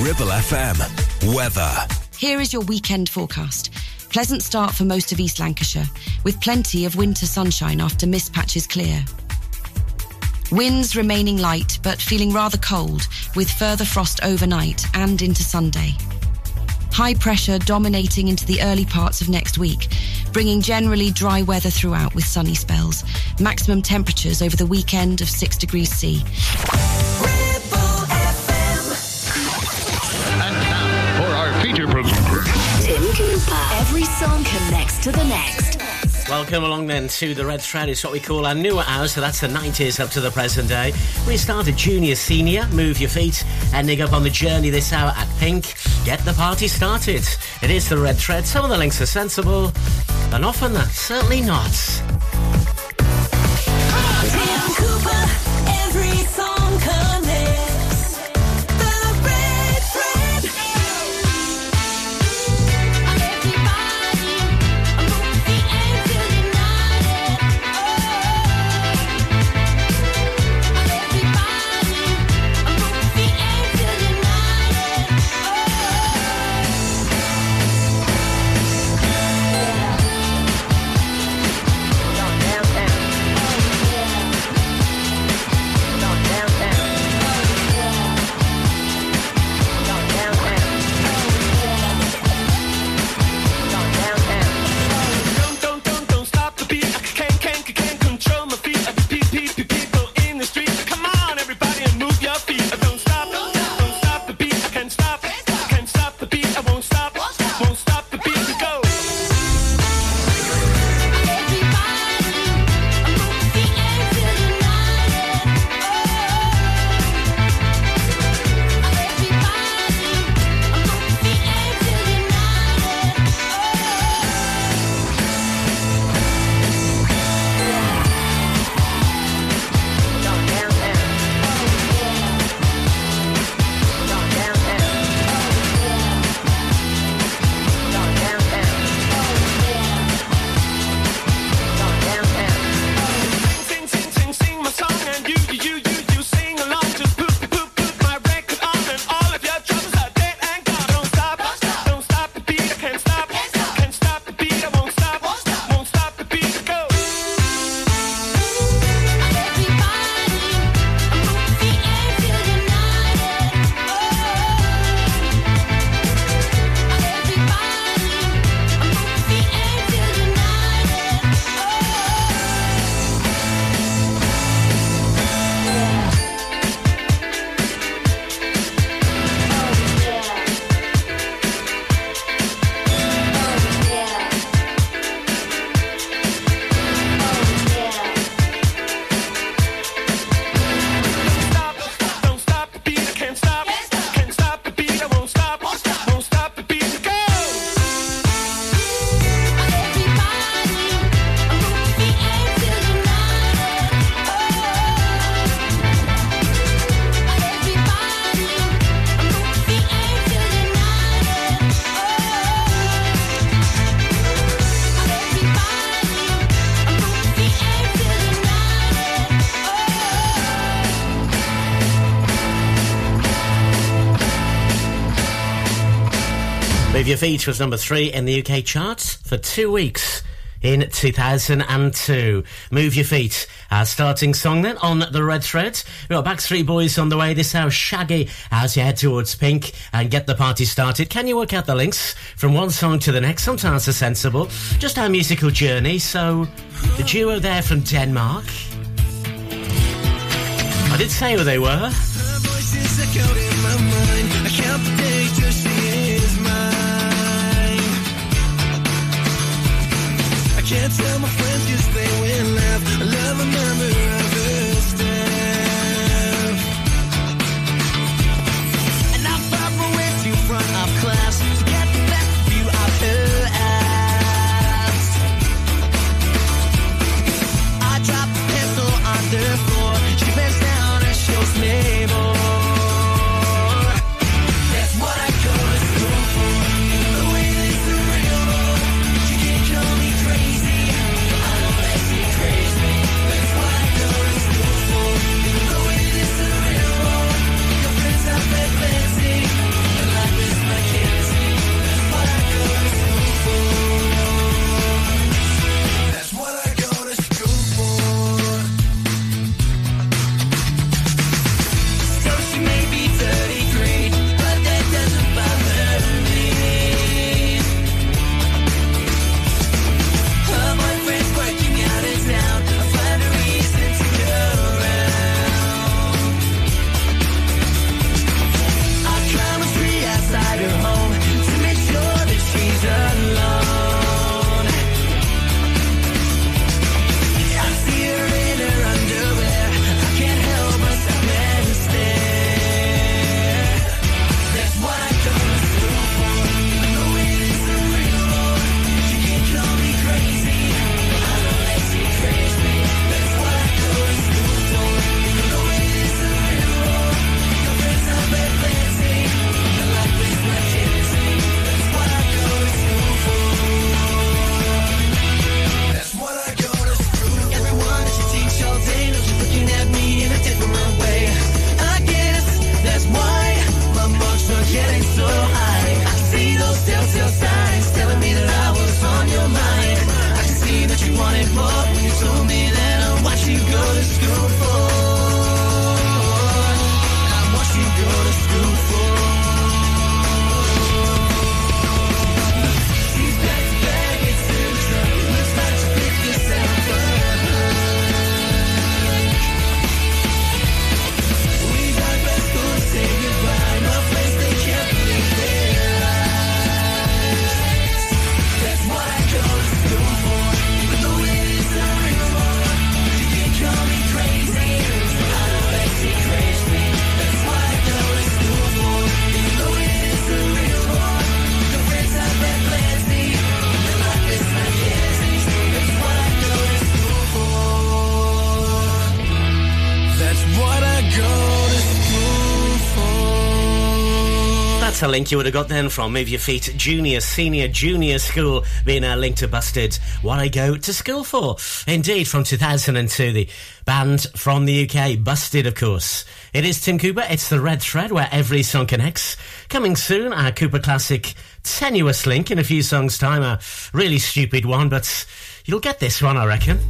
Ribble FM. Weather. Here is your weekend forecast. Pleasant start for most of East Lancashire, with plenty of winter sunshine after mist patches clear. Winds remaining light, but feeling rather cold, with further frost overnight and into Sunday. High pressure dominating into the early parts of next week, bringing generally dry weather throughout with sunny spells. Maximum temperatures over the weekend of 6 degrees C. Every song connects to the next. Welcome along then to the Red Thread. It's what we call our newer hours, so that's the 90s up to the present day. We started junior, senior, move your feet, ending up on the journey this hour at Pink. Get the party started. It is the Red Thread. Some of the links are sensible, and often that's certainly not. Move Your Feet was number three in the UK charts for two weeks in 2002. Move Your Feet, our starting song then on the Red Thread. We've got Backstreet Boys on the way. This hour, Shaggy, as you head towards Pink and get the party started. Can you work out the links from one song to the next? Sometimes they're sensible. Just our musical journey. So, the duo there from Denmark. I did say who they were. Can't tell my friends cause they will laugh. I love a member a link you would have got then from Move Your Feet Junior, Senior, Junior School being a link to Busted. What I go to school for. Indeed, from 2002, the band from the UK, Busted, of course. It is Tim Cooper. It's the red thread where every song connects. Coming soon, our Cooper Classic tenuous link in a few songs' time. A really stupid one, but you'll get this one, I reckon.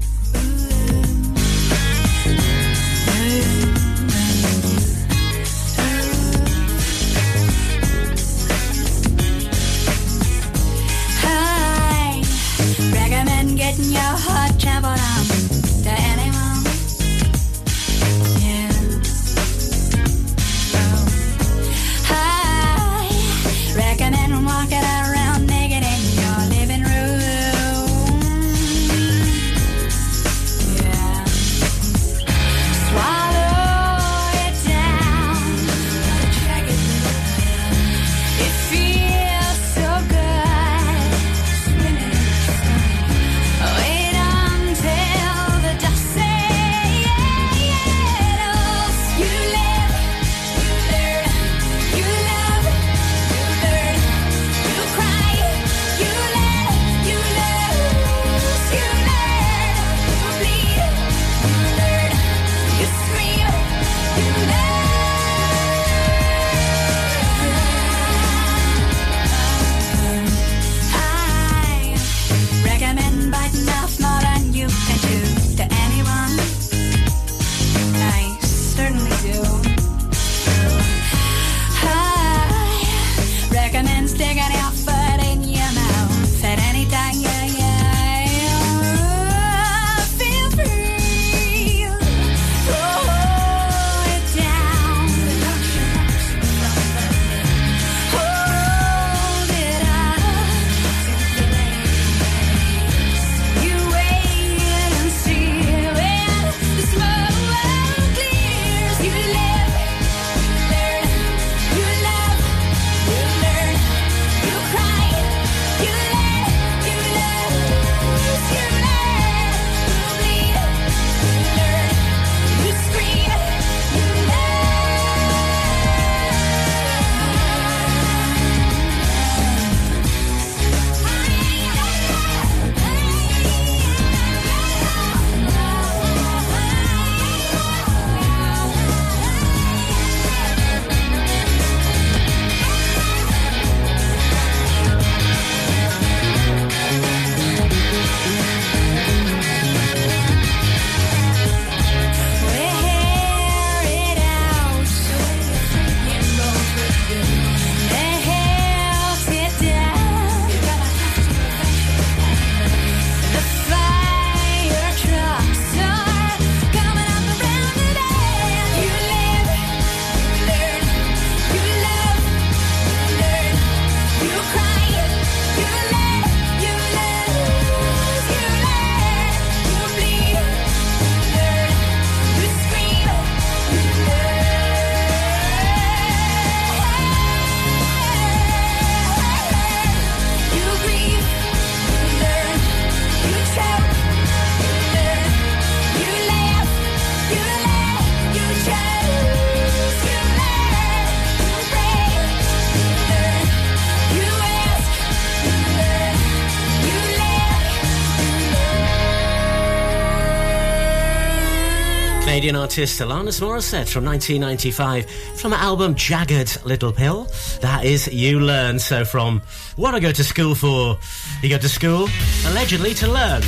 Artist Alanis Morissette from 1995 from her album Jagged Little Pill. That is You Learn. So from what I go to school for, you go to school allegedly to learn.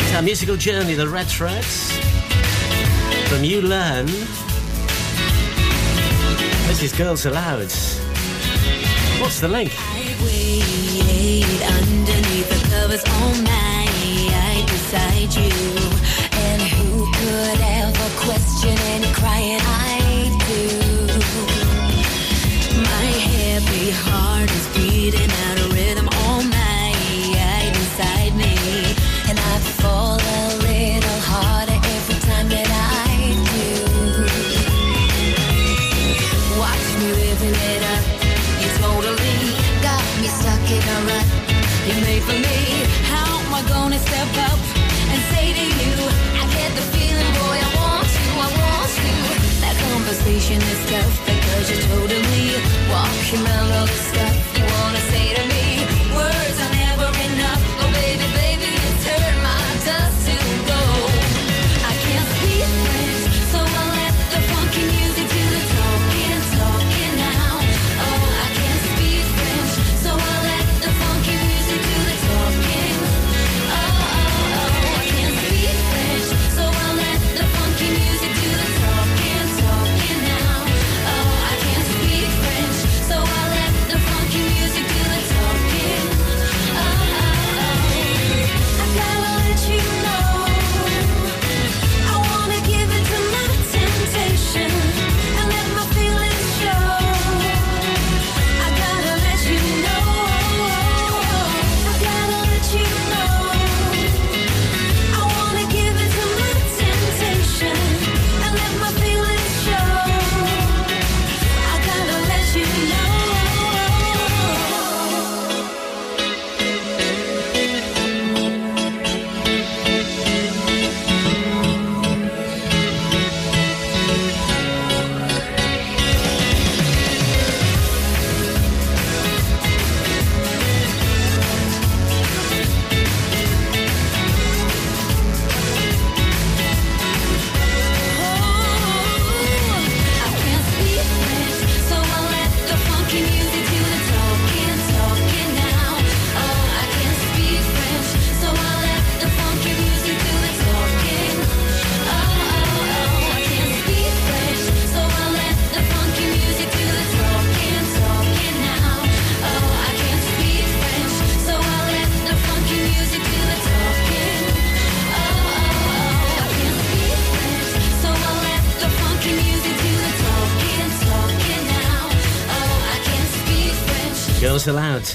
It's our musical journey, the Red Threads. From You Learn. This is Girls Aloud. What's the link? I waited underneath the covers all night beside you. Any crying I do? My happy heart is beating out to totally walk your the sky.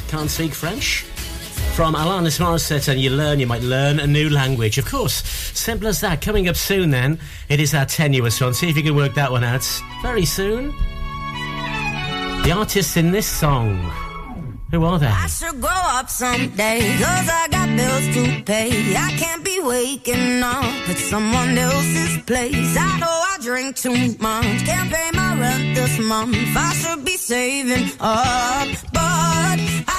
can't speak French? From Alanis Morissette and You Learn, You Might Learn a New Language. Of course, simple as that. Coming up soon then, it is our tenuous one. See if you can work that one out very soon. The artists in this song, who are they? I should grow up someday, cause I got bills to pay. I can't be waking up at someone else's place. I know drink too much. Can't pay my rent this month. I should be saving up, but I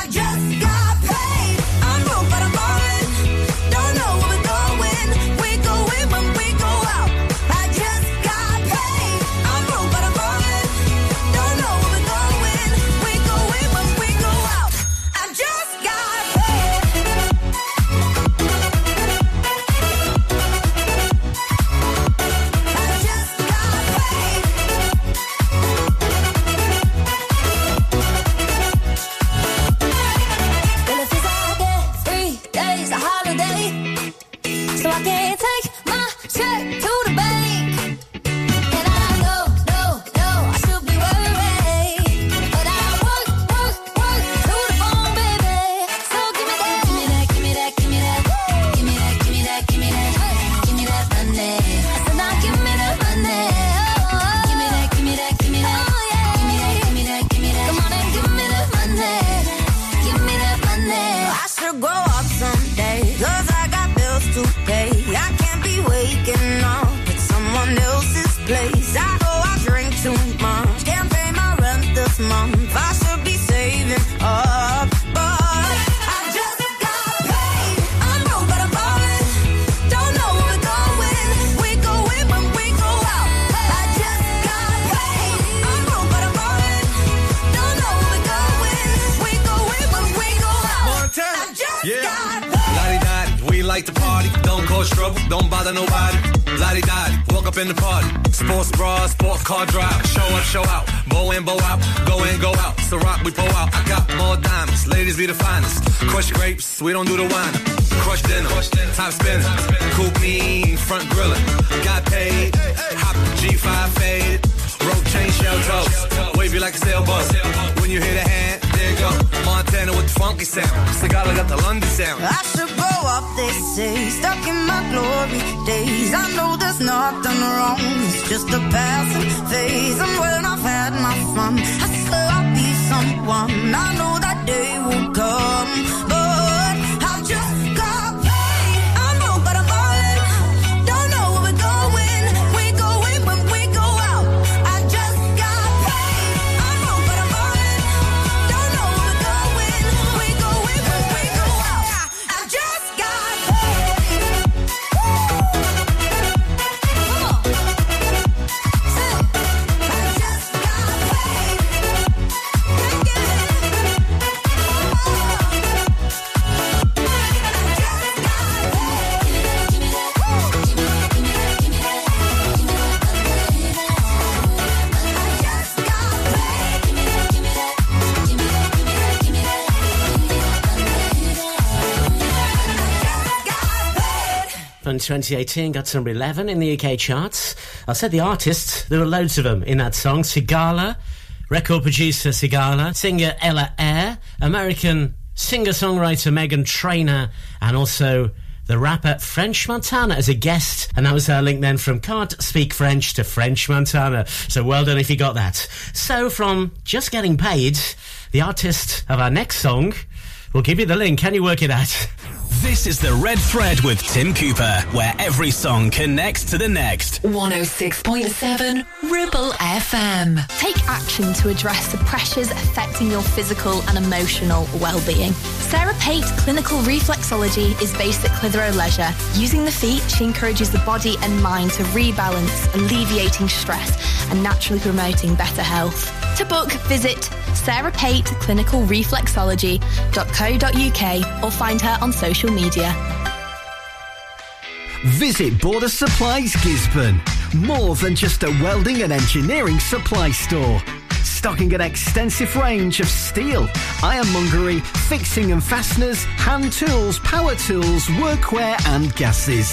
2018 got number 11 in the UK charts. I said the artists, there were loads of them in that song. Sigala, record producer Sigala, singer Ella Eyre, American singer-songwriter Meghan Trainor, and also the rapper French Montana as a guest. And that was our link then from Can't Speak French to French Montana. So well done if you got that. So from just getting paid, the artist of our next song will give you the link. Can you work it out? This is the Red Thread with Tim Cooper, where every song connects to the next. 106.7 Ribble FM. Take action to address the pressures affecting your physical and emotional well-being. Sarah Pate Clinical Reflexology is based at Clitheroe Leisure. Using the feet, she encourages the body and mind to rebalance, alleviating stress and naturally promoting better health. To book, visit sarahpateclinicalreflexology.co.uk or find her on social media. Visit Border Supplies Gisburn. More than just a welding and engineering supply store. Stocking an extensive range of steel, ironmongery, fixing and fasteners, hand tools, power tools, workwear and gases.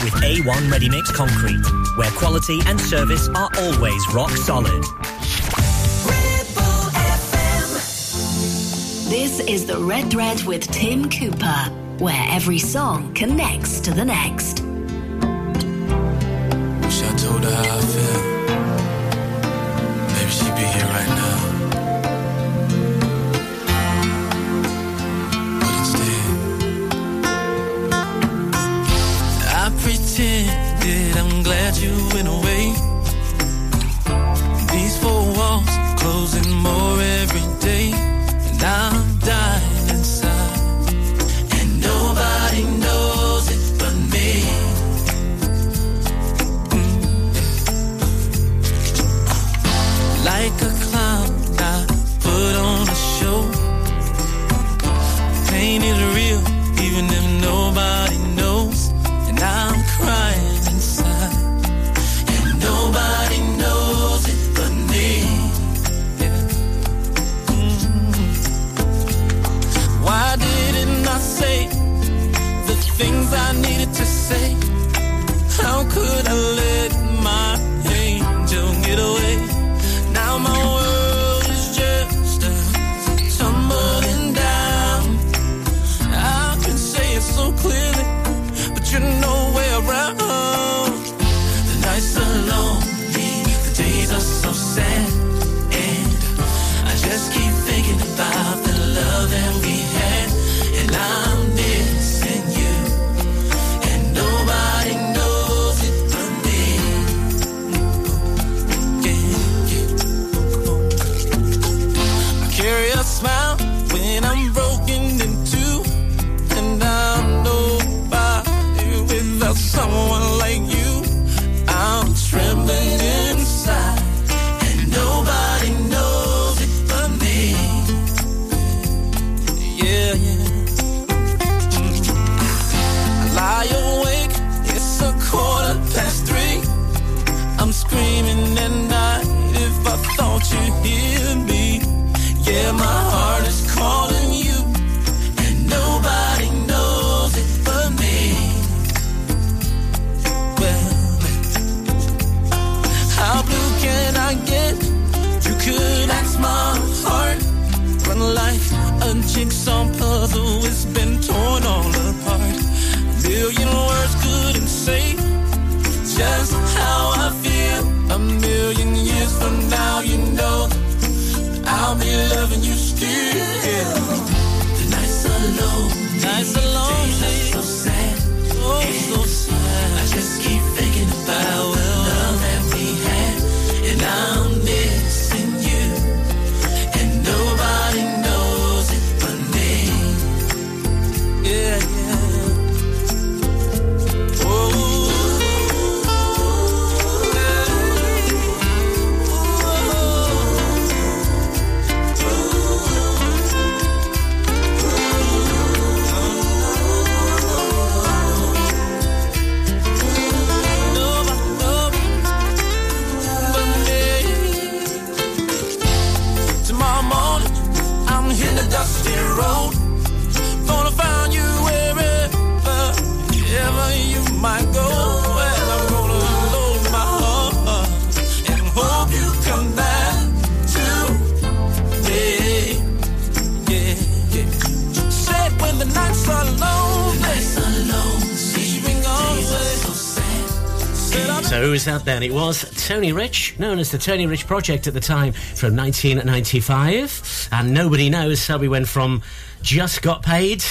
with A1 Ready Mix Concrete, where quality and service are always rock solid. This is the Red Thread with Tim Cooper, where every song connects to the next. Wish I told her how I feel. Maybe she'd be here pretended I'm glad you went away. These four walls closing more every day. And I'm dying inside. And nobody knows it but me. like a clown. I put on a show. Pain is real, even if nobody knows. I'm was that then? It was Tony Rich, known as the Tony Rich Project at the time from 1995. And nobody knows, how we went from just got paid.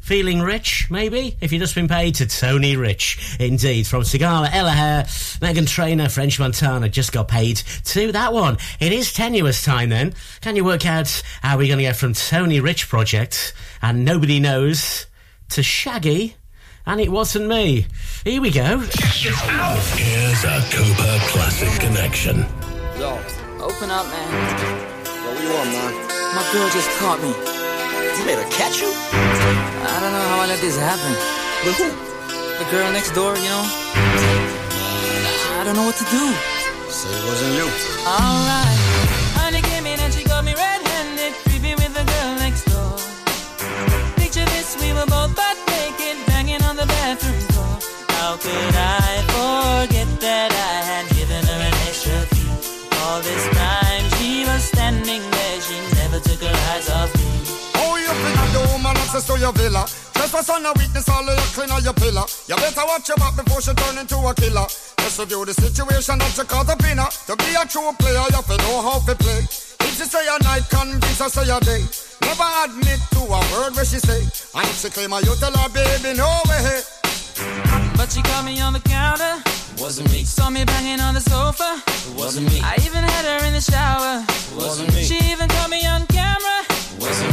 Feeling rich, maybe? If you've just been paid to Tony Rich. Indeed. From Sigala, Ella Eyre, Meghan Trainor, French Montana, just got paid to that one. It is tenuous time then. Can you work out how we're going to get from Tony Rich Project and nobody knows to Shaggy? And it wasn't me. Here we go. Here's a Cooper Classic Connection. Yo, open up, man. Yo, what you want, man? My girl just caught me. You made her catch you? I don't know how I let this happen. But who? The girl next door, you know? I don't know what to do. Say it wasn't you. Alright. Access to your villa? Trespass on a weakness, all of your clean on your pillar. You better watch your back before she turn into a killer. Just review the situation that you caught up in her. To be a true player, you have to know how to play. If she say a night, convince her say a day. Never admit to a word where she say. And if she claim her, you tell her, baby, no way. But she caught me on the counter. Wasn't me. Saw me banging on the sofa. Wasn't me. I even had her in the shower. Wasn't me. She even caught me on camera. Wasn't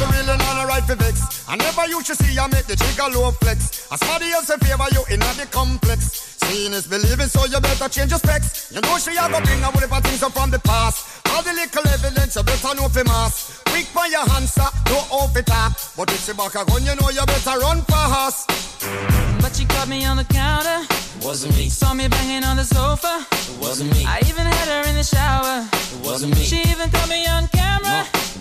she know say that she really not a right for vex. I never you should see I make the trigger low flex. As somebody else in favor you in the complex. Seeing is believing, so you better change your specs. You know she have a bring a whole heap of things up from the past. All the little evidence you better know for mass. Quick by your hands, sir, no off it up. But if she back a gun, you know you better run fast. But she caught me on the counter. Wasn't me. Saw me banging on the sofa. Wasn't me. I even had her in the shower. Wasn't me. She even caught me on camera.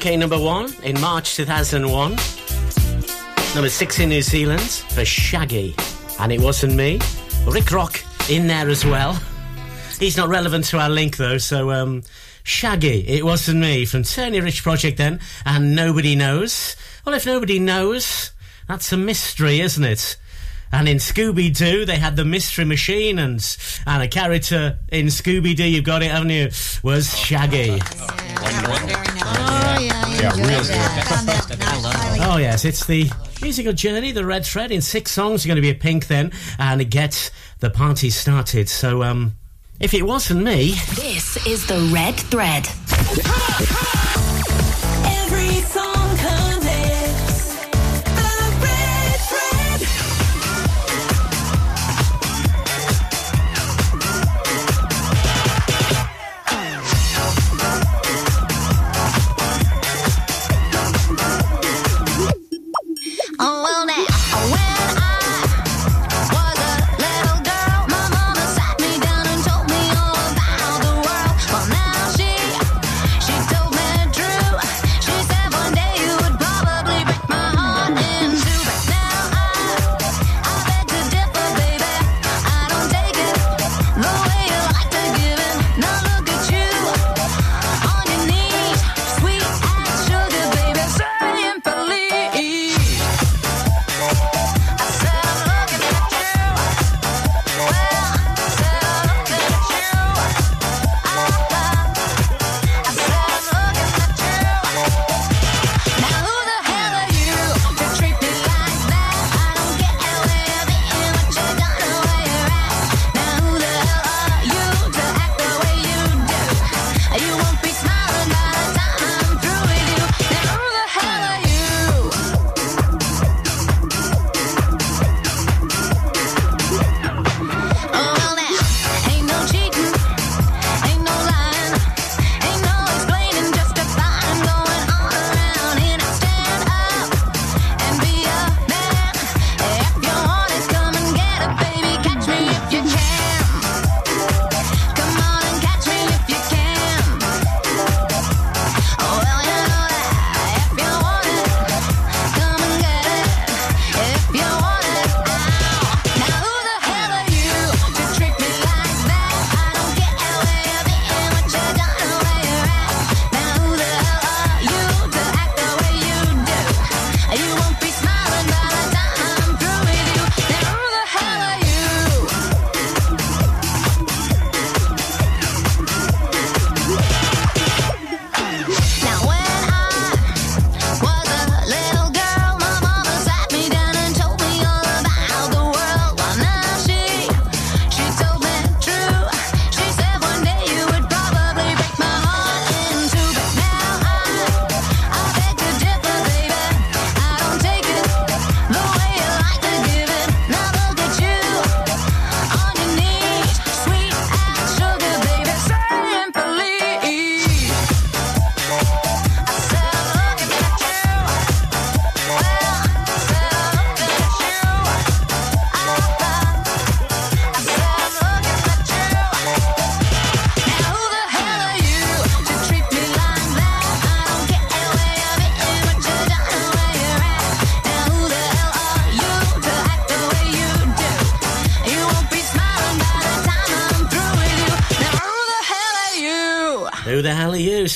UK number one in March 2001. Number six in New Zealand for Shaggy. And it wasn't me. Rikrok in there as well. He's not relevant to our link though, so um, Shaggy, it wasn't me from Tony Rich Project then, and nobody knows. Well, if nobody knows, that's a mystery, isn't it? And in Scooby Doo, they had the mystery machine, and and a character in Scooby Doo, you've got it, haven't you? Was Shaggy. Yeah, real good. Oh yes, it's the musical journey, the red thread. In six songs, you're going to be a pink then, and get the party started. So, um, if it wasn't me, This is the Red Thread.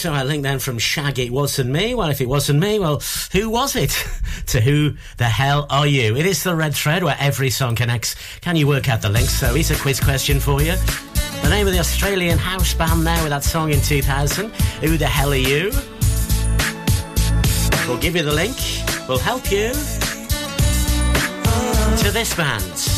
So I think then from Shaggy, it wasn't me. Well, if it wasn't me, well, who was it? to who the hell are you? It is the red thread where every song connects. Can you work out the links? So here's a quiz question for you. The name of the Australian house band there with that song in 2000. Who the hell are you? We'll give you the link. We'll help you to this band.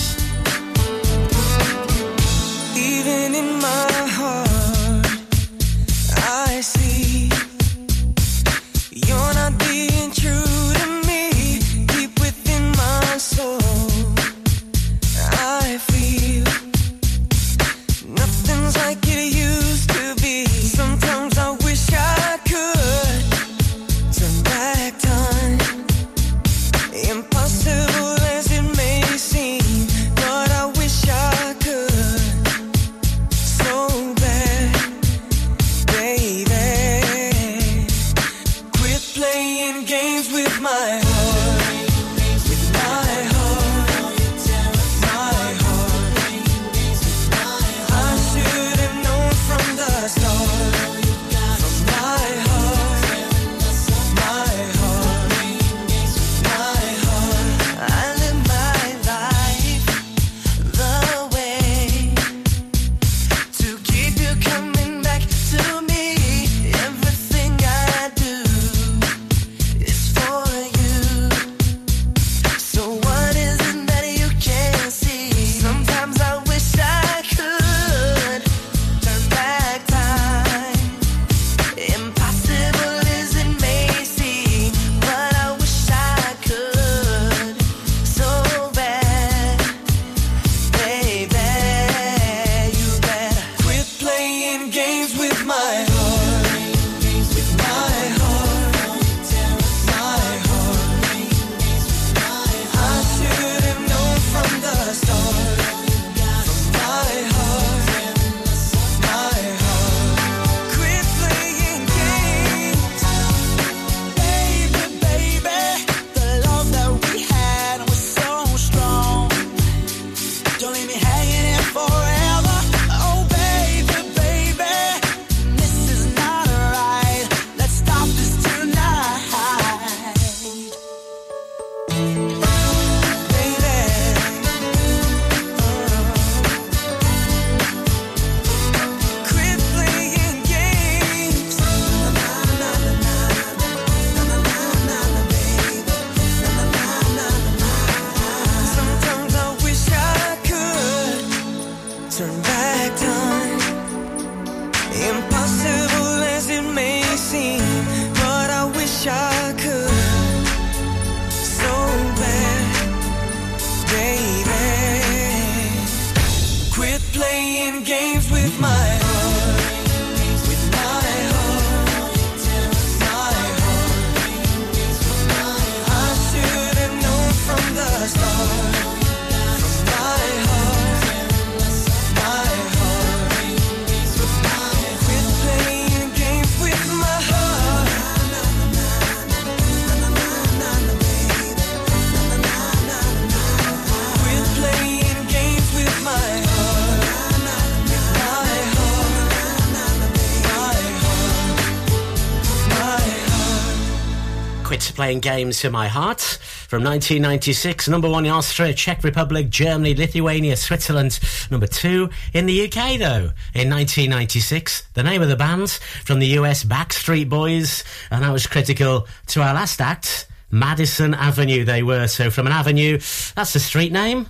playing games to my heart from 1996. Number one in Austria, Czech Republic, Germany, Lithuania, Switzerland. Number two in the UK, though, in 1996. The name of the band from the US, Backstreet Boys. And that was critical to our last act, Madison Avenue, they were. So from an avenue, that's the street name,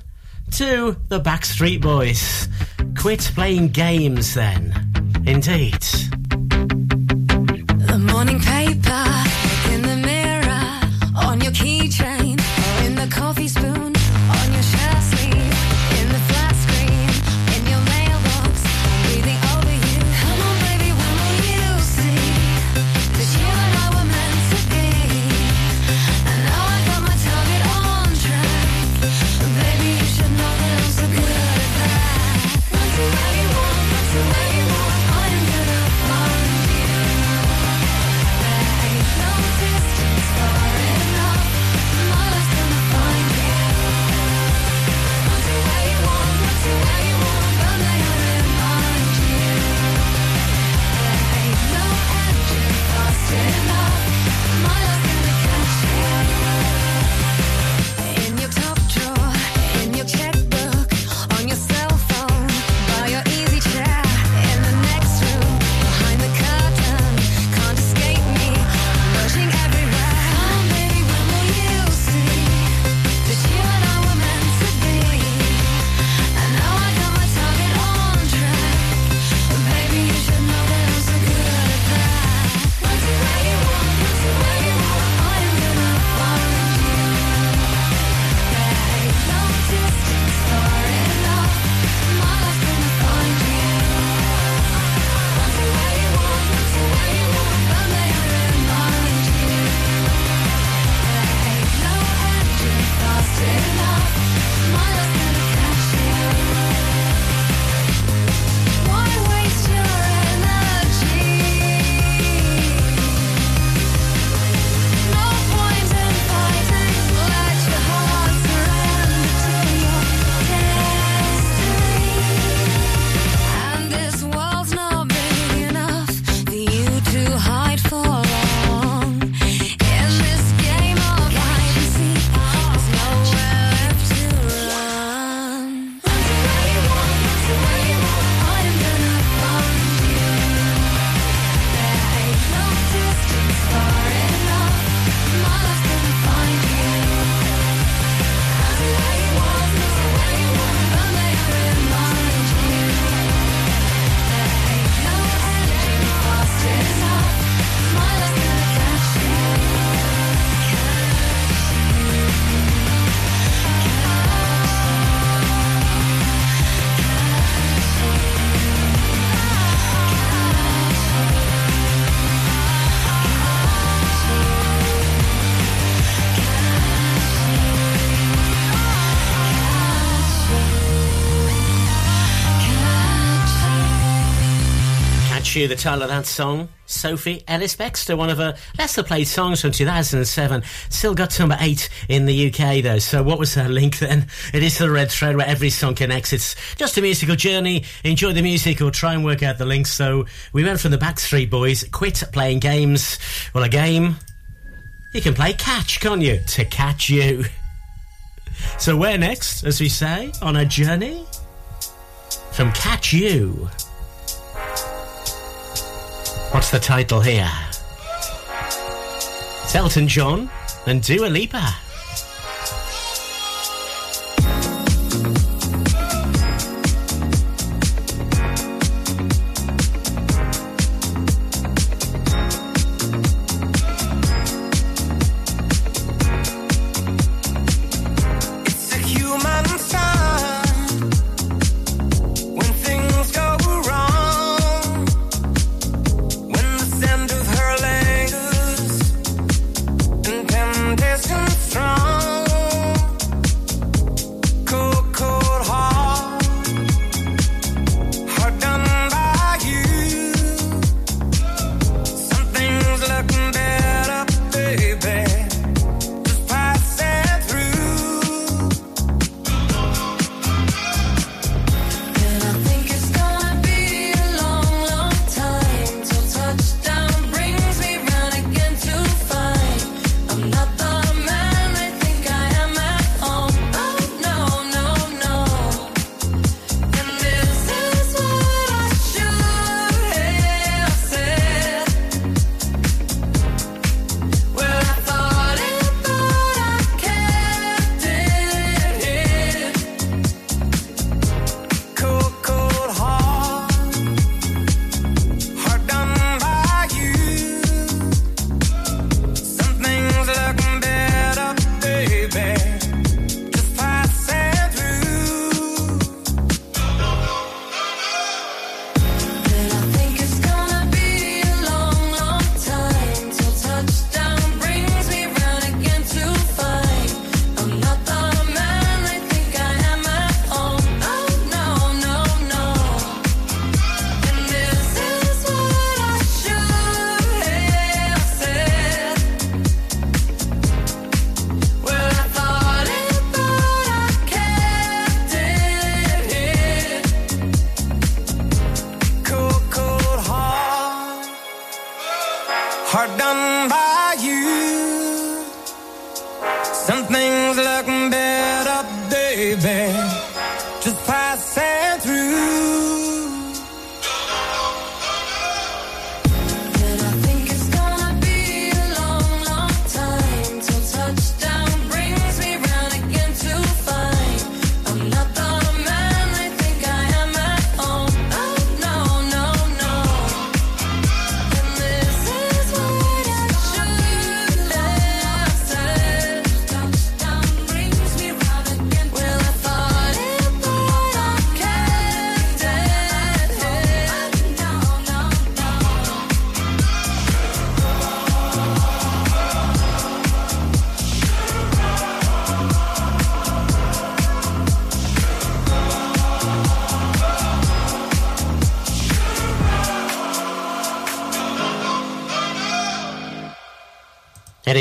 to the Backstreet Boys. Quit playing games then. Indeed. The morning paper You, the title of that song. Sophie Ellis Bextor, one of her lesser played songs from 2007. Still got to number eight in the UK though. So what was her link then? It is the red thread where every song connects. It's just a musical journey. Enjoy the music or try and work out the links. So we went from the Backstreet Boys, quit playing games. Well, a game, you can play catch, can't you? To catch you. So where next, as we say, on a journey? From Catch You. What's the title here? Elton John and Dua Lipa.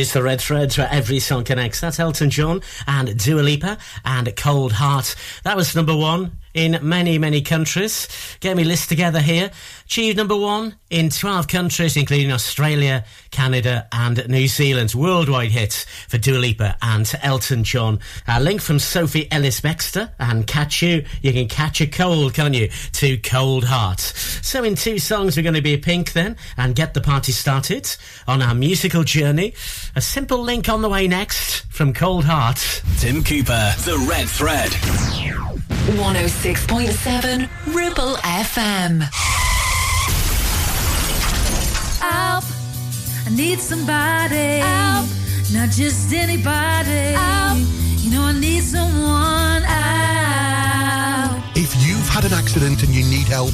Is the red threads where every song connects. That's Elton John and Dua Lipa and Cold Heart. That was number one in many, many countries. Get me list together here. Achieved number one in 12 countries, including Australia, Canada, and New Zealand. Worldwide hits for Dua Lipa and Elton John. A link from Sophie Ellis Bextor and Catch You. You can catch a cold, can't you? To Cold Heart. So in two songs, we're going to be a pink then and get the party started on our musical journey. A simple link on the way next from Cold Heart. Tim Cooper, The Red Thread. 106.7 Ribble FM. Help! I need somebody. Help! Not just anybody. Help! You know I need someone. Help! If you've had an accident and you need help,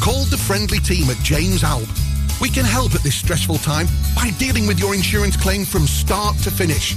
call the friendly team at James Alp. We can help at this stressful time by dealing with your insurance claim from start to finish.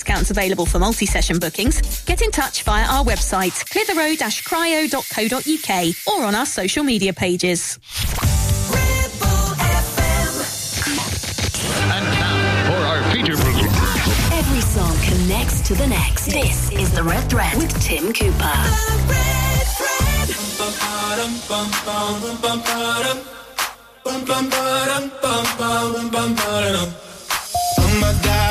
discounts available for multi-session bookings. Get in touch via our website, clitheroe-cryo.co.uk or on our social media pages. And now for our feature program. Every song connects to the next. This is The Red Thread with Tim Cooper.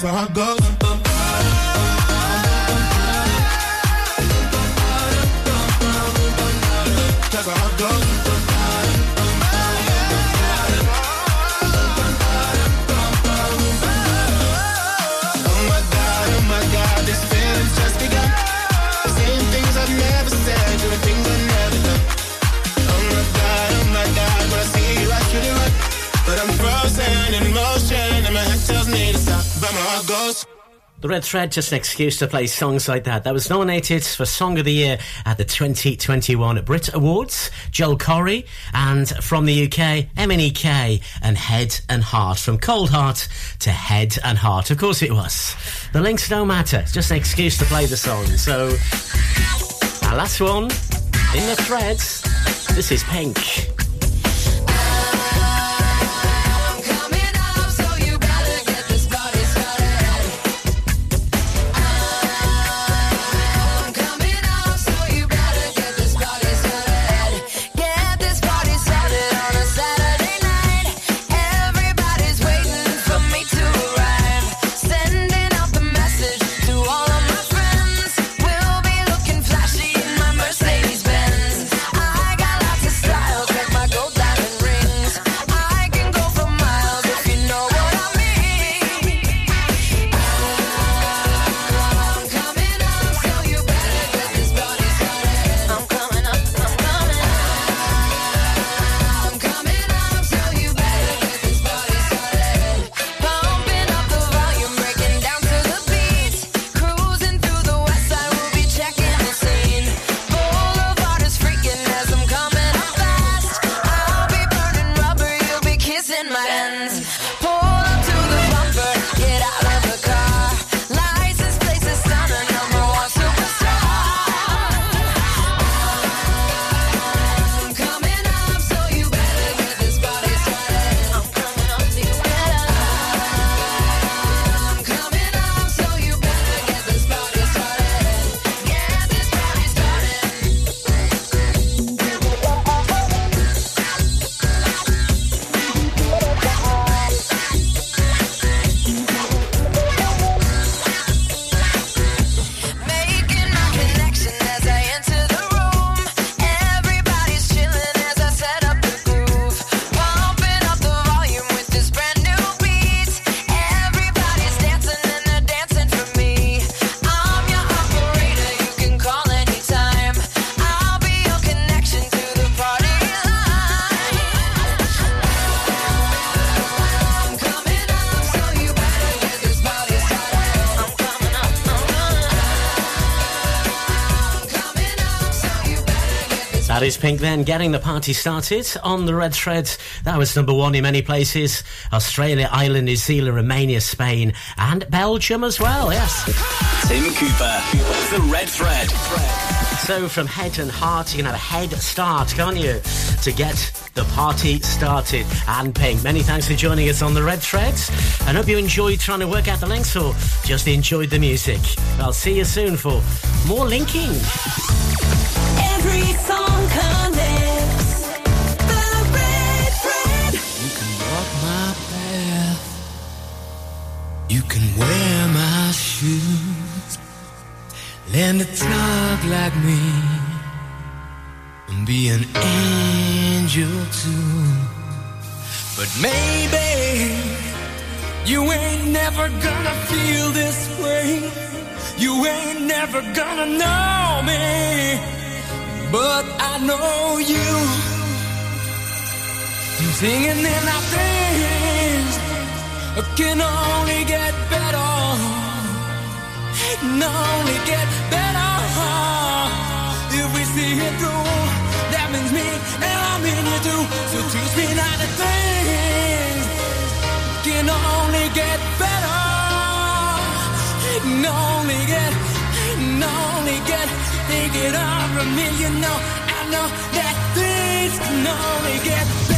Can. Cause my heart The Red Thread, just an excuse to play songs like that. That was nominated for Song of the Year at the 2021 Brit Awards. Joel Corry, and from the UK, MNEK, and Head and Heart. From Cold Heart to Head and Heart. Of course it was. The links don't matter. It's just an excuse to play the song. So, our last one in the threads. This is Pink. Pink then getting the party started on the red thread. That was number one in many places. Australia, Ireland, New Zealand, Romania, Spain, and Belgium as well, yes. Tim Cooper, the red thread. So from head and heart, you can have a head start, can't you? To get the party started. And Pink, many thanks for joining us on the red threads. I hope you enjoyed trying to work out the links or just enjoyed the music. I'll see you soon for more linking. Gonna feel this way. You ain't never gonna know me. But I know you. Singing in our things can only get better. Can only get better. If we see it through, that means me and I mean you too. So teach me not to things can only get better. Can only get, can only get, take it from me, you know. I know that things can only get better.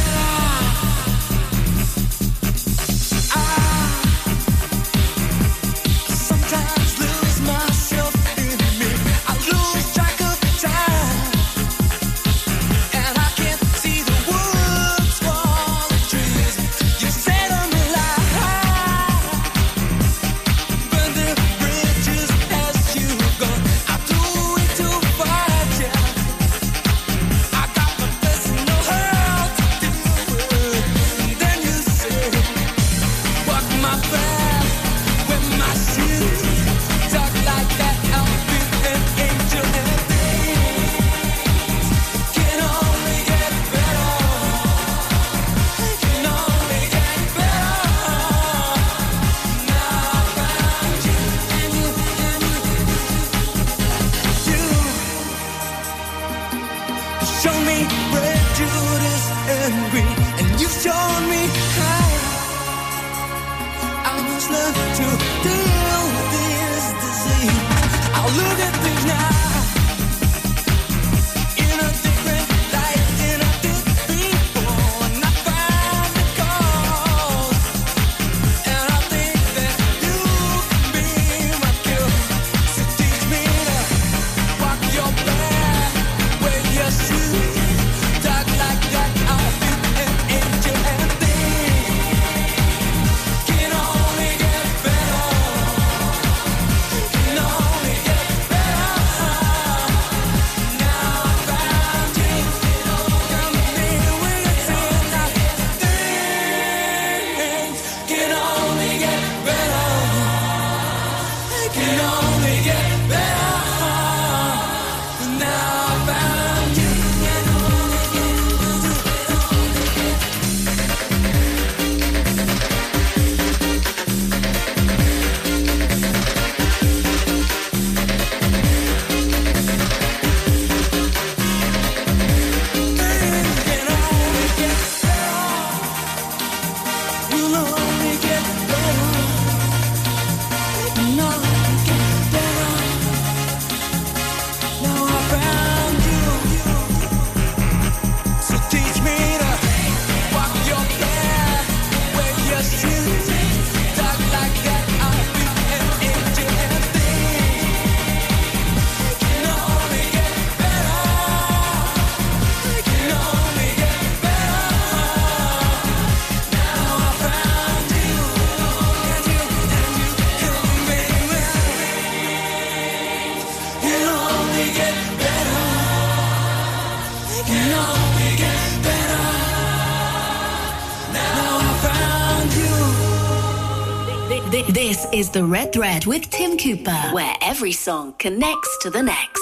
Red Thread with Tim Cooper, where every song connects to the next.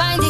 find it.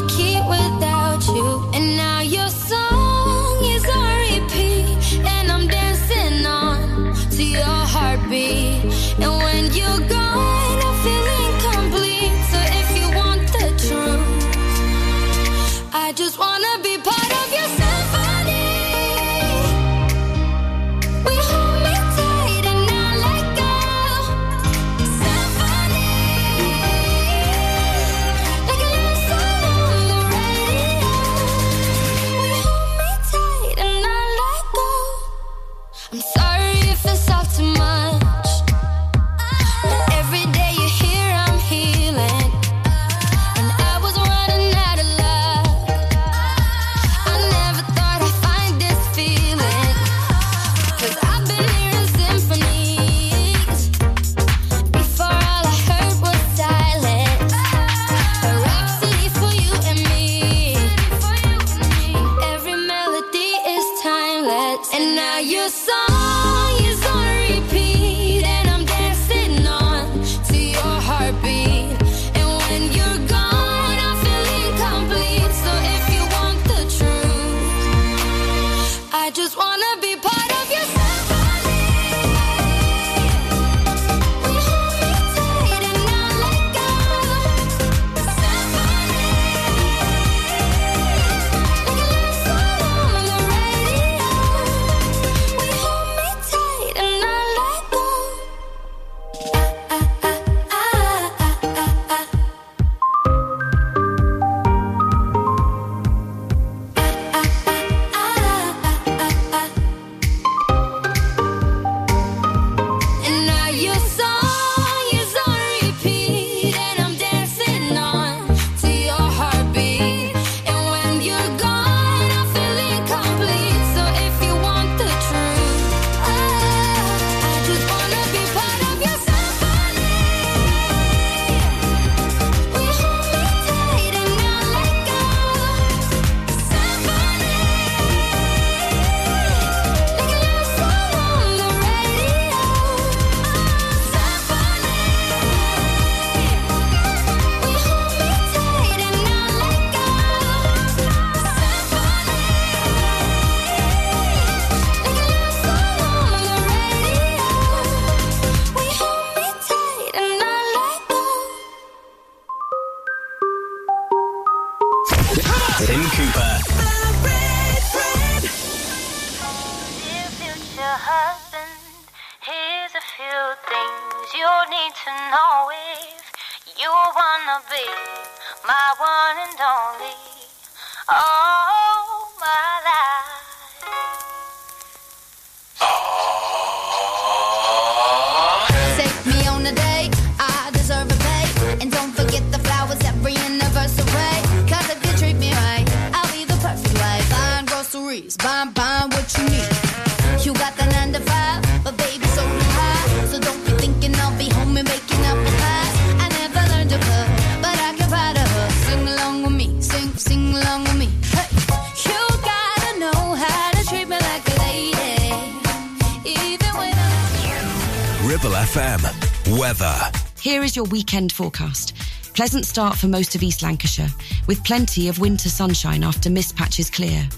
Ribble FM. Weather. Here is your weekend forecast. Pleasant start for most of East Lancashire, with plenty of winter sunshine after mist patches clear.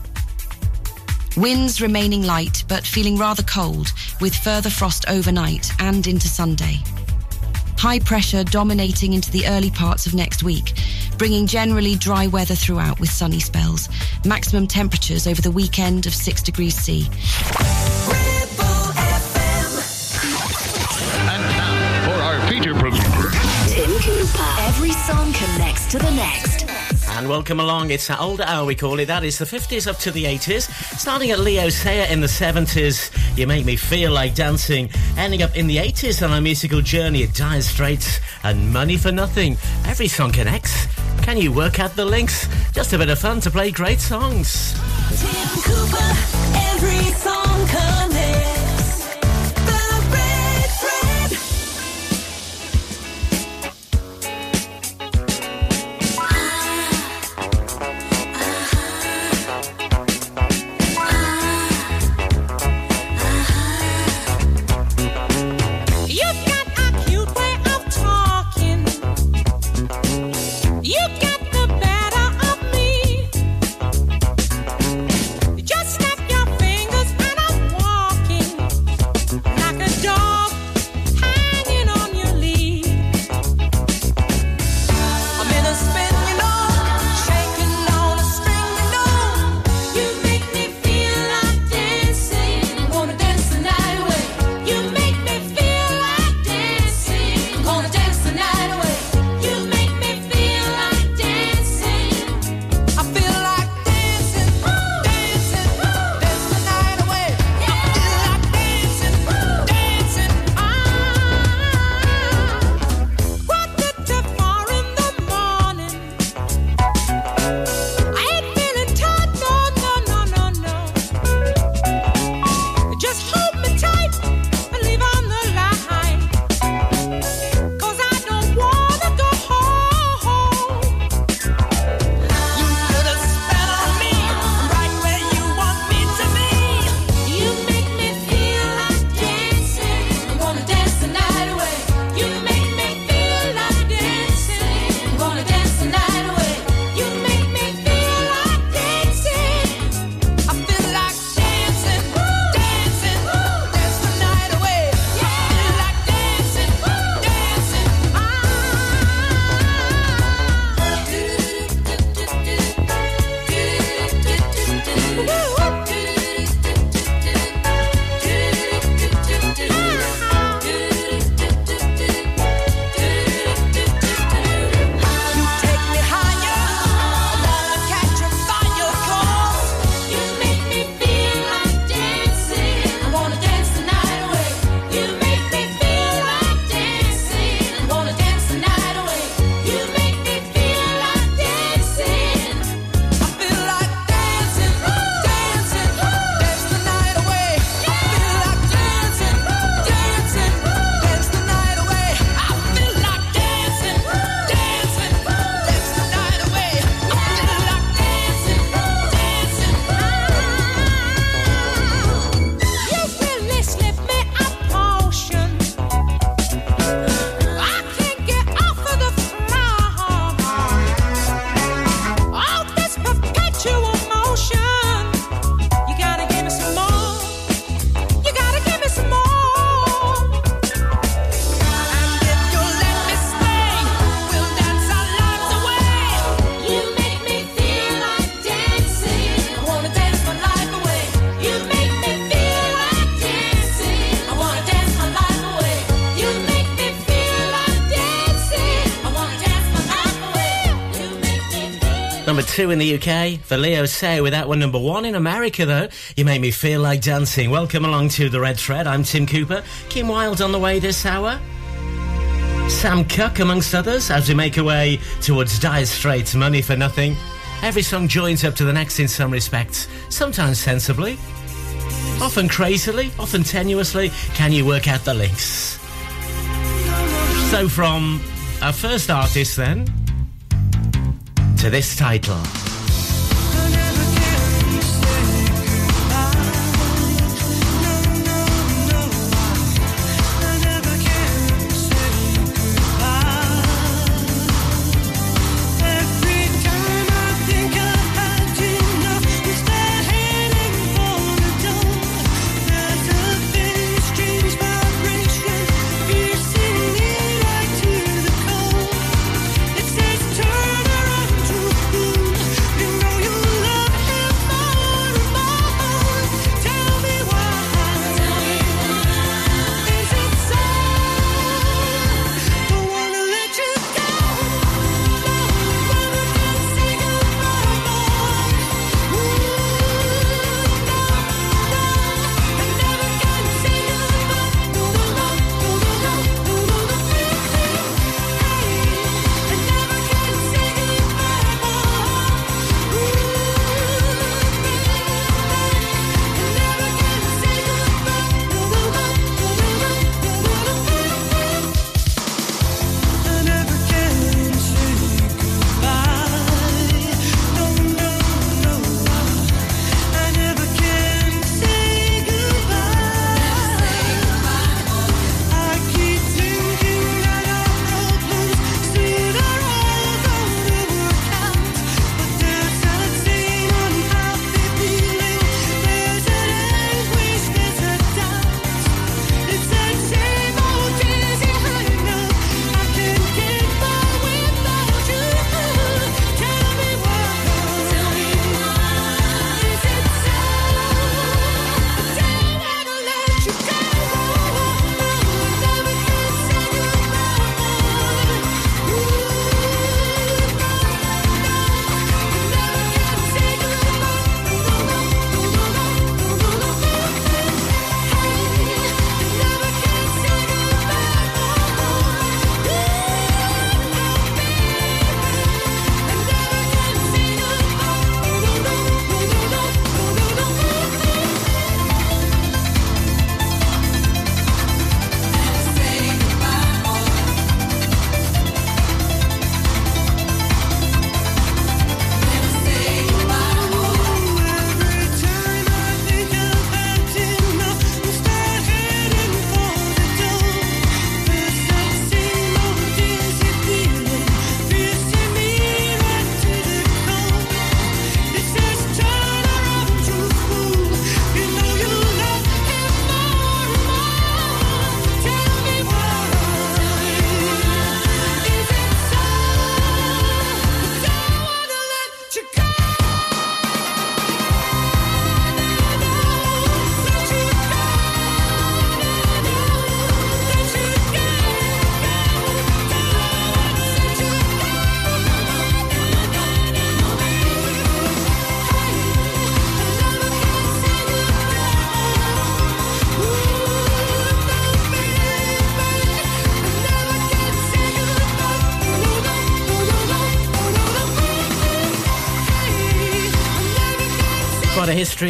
Winds remaining light but feeling rather cold, with further frost overnight and into Sunday. High pressure dominating into the early parts of next week, bringing generally dry weather throughout with sunny spells. Maximum temperatures over the weekend of 6 degrees C. Every song connects to the next. And welcome along. It's that older hour we call it. That is the 50s up to the 80s. Starting at Leo Sayer in the 70s, You Make Me Feel Like Dancing. Ending up in the 80s on our musical journey at Dire Straits and Money for Nothing. Every song connects. Can you work out the links? Just a bit of fun to play great songs. Tim Cooper, every song connects. Two in the UK for Leo Sayer with that one. Number one in America, though. You make me feel like dancing. Welcome along to the Red Thread. I'm Tim Cooper. Kim Wilde on the way this hour. Sam Cooke, amongst others, as we make our way towards Dire Straits' Money for Nothing. Every song joins up to the next in some respects, sometimes sensibly, often crazily, often tenuously. Can you work out the links? So, from our first artist, then, to this title.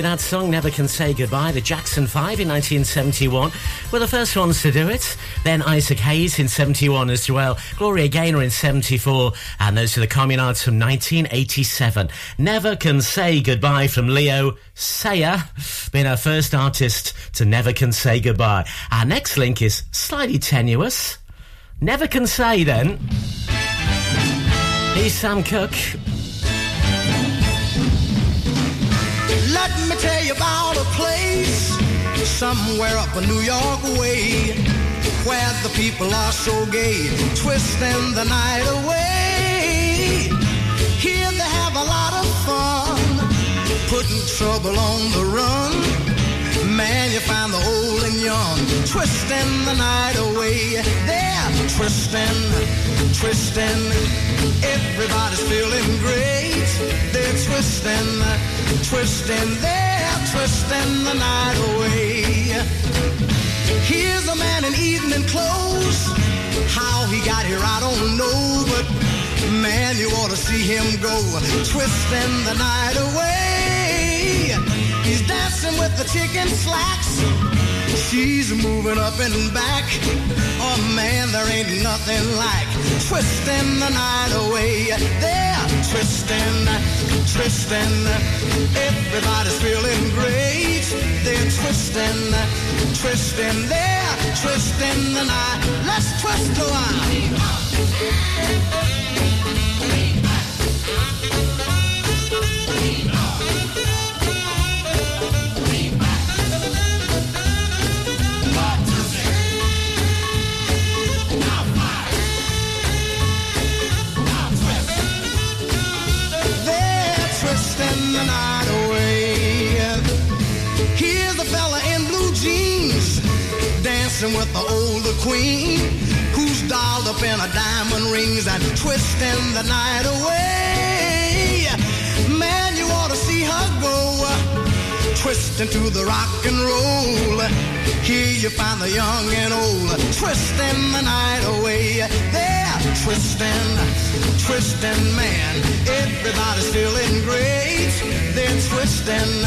That song, Never Can Say Goodbye. The Jackson 5 in 1971 were the first ones to do it. Then Isaac Hayes in 71 as well. Gloria Gaynor in 74. And those are the Communards from 1987. Never Can Say Goodbye from Leo Sayer, being our first artist to Never Can Say Goodbye. Our next link is slightly tenuous. Never Can Say then. He's Sam Cooke. Tell you about a place somewhere up a New York way where the people are so gay, twisting the night away. Here they have a lot of fun, putting trouble on the run. Man, you find the old and young, twisting the night away. They're twisting twisting. Everybody's feeling great. They're twisting, twisting, they're twisting the night away. Here's a man in evening clothes. How he got here, I don't know, but man, you ought to see him go, twisting the night away. He's dancing with the chicken slacks. She's moving up and back. Oh man, there ain't nothing like twisting the night away. They're twisting, twisting. Everybody's feeling great. They're twisting, twisting. They're twisting the night. Let's twist a while. Dancing with the older queen who's dolled up in her diamond rings and twisting the night away. Man, you ought to see her go twisting to the rock and roll. Here you find the young and old twisting the night away. They're twisting, twisting, man. Everybody's feeling great. They're twisting,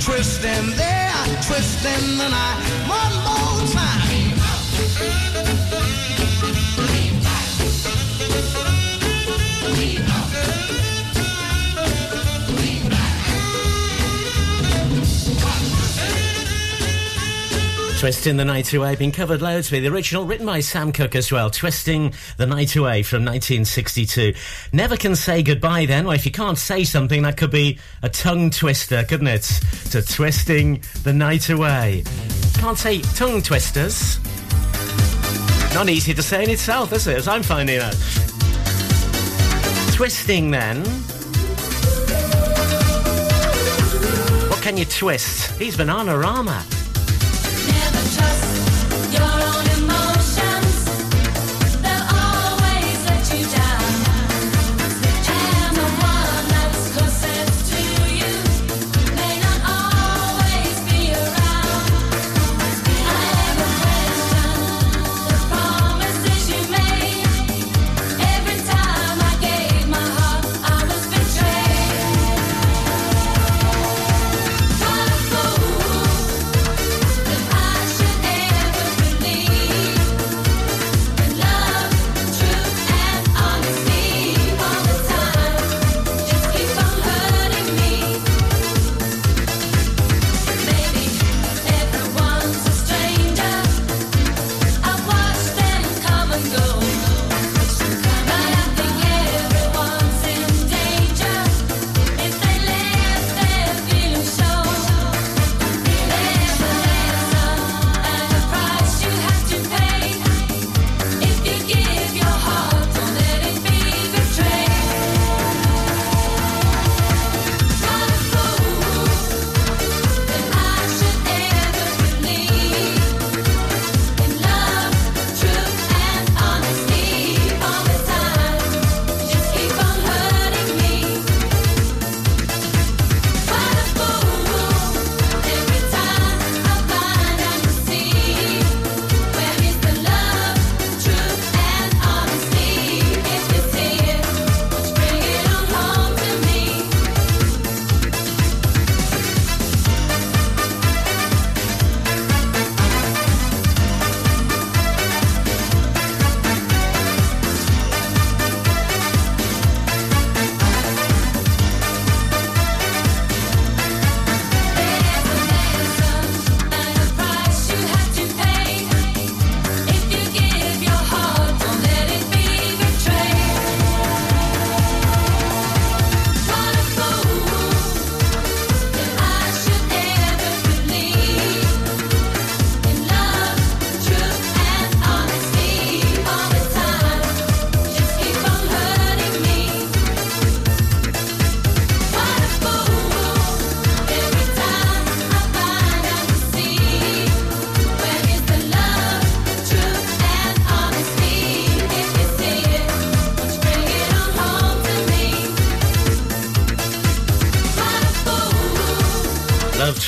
twisting, they're twisting the night. One more time. Twisting the Night Away, been covered loads with the original written by Sam Cooke as well. Twisting the Night Away from 1962. Never can say goodbye then. Well, if you can't say something, that could be a tongue twister, couldn't it? To Twisting the Night Away. Can't say tongue twisters. Not easy to say in itself, is it? As I'm finding out. Twisting then. What can you twist? He's Banana Rama. Your own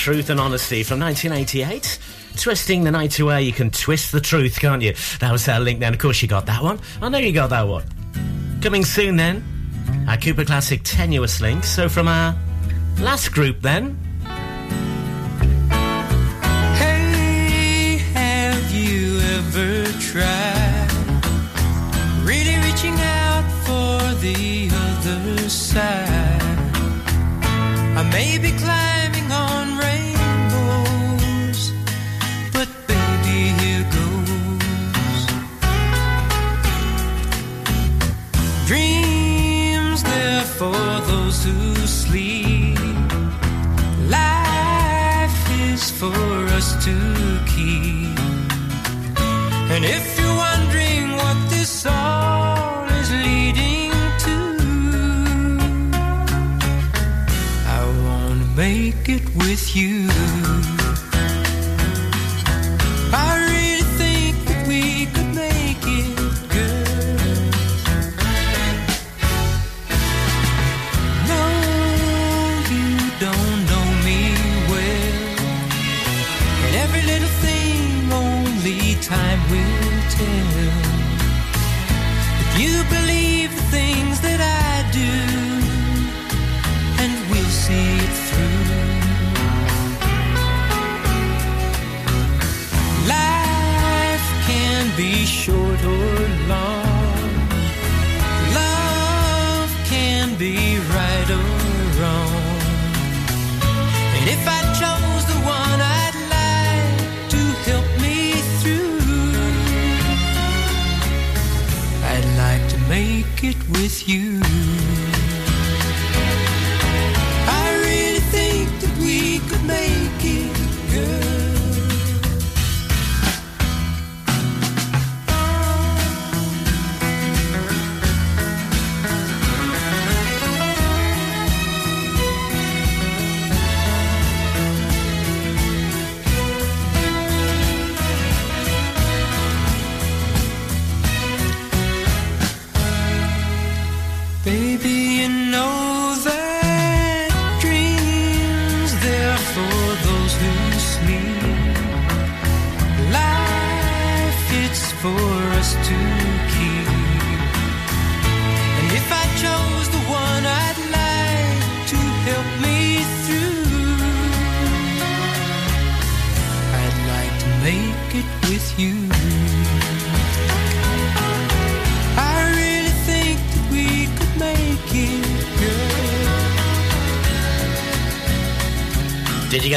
Truth and Honesty from 1988. Twisting the night away, you can twist the truth, can't you? That was our link then. Of course, you got that one. I know you got that one. Coming soon then, our Cooper Classic Tenuous Link. So from our last group then, for those who sleep. Life is for us to keep. And if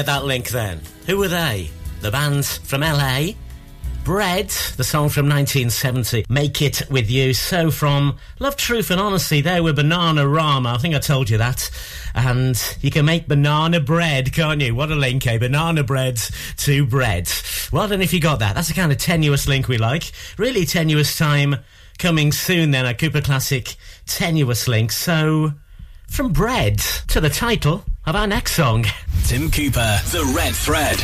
get that link then? Who were they? The band from LA. Bread, the song from 1970, Make It With You. So from Love, Truth and Honesty, there were Bananarama. I think I told you that. And you can make banana bread, can't you? What a link, eh? Banana bread to bread. Well then, if you got that, that's the kind of tenuous link we like. Really tenuous time coming soon then, a Cooper Classic tenuous link. So, from bread to the title of our next song. Tim Cooper, The Red Thread.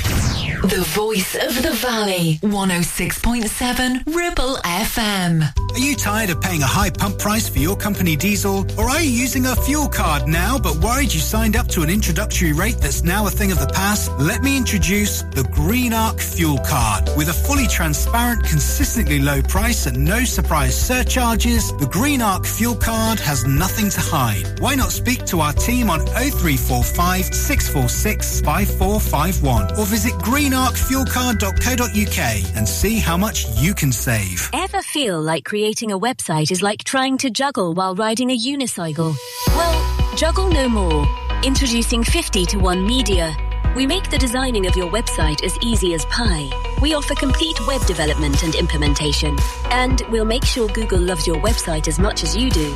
The voice of the valley, 106.7 Ribble FM. Are you tired of paying a high pump price for your company diesel? Or are you using a fuel card now but worried you signed up to an introductory rate that's now a thing of the past? Let me introduce the Green Arc Fuel Card. With a fully transparent, consistently low price and no surprise surcharges, the Green Arc Fuel Card has nothing to hide. Why not speak to our team on oh 0345 646 5451 or visit greenarcfuelcard.co.uk and see how much you can save. Ever feel like creating a website is like trying to juggle while riding a unicycle? Well, juggle no more. Introducing 50 to 1 Media. We make the designing of your website as easy as pie. We offer complete web development and implementation. And we'll make sure Google loves your website as much as you do.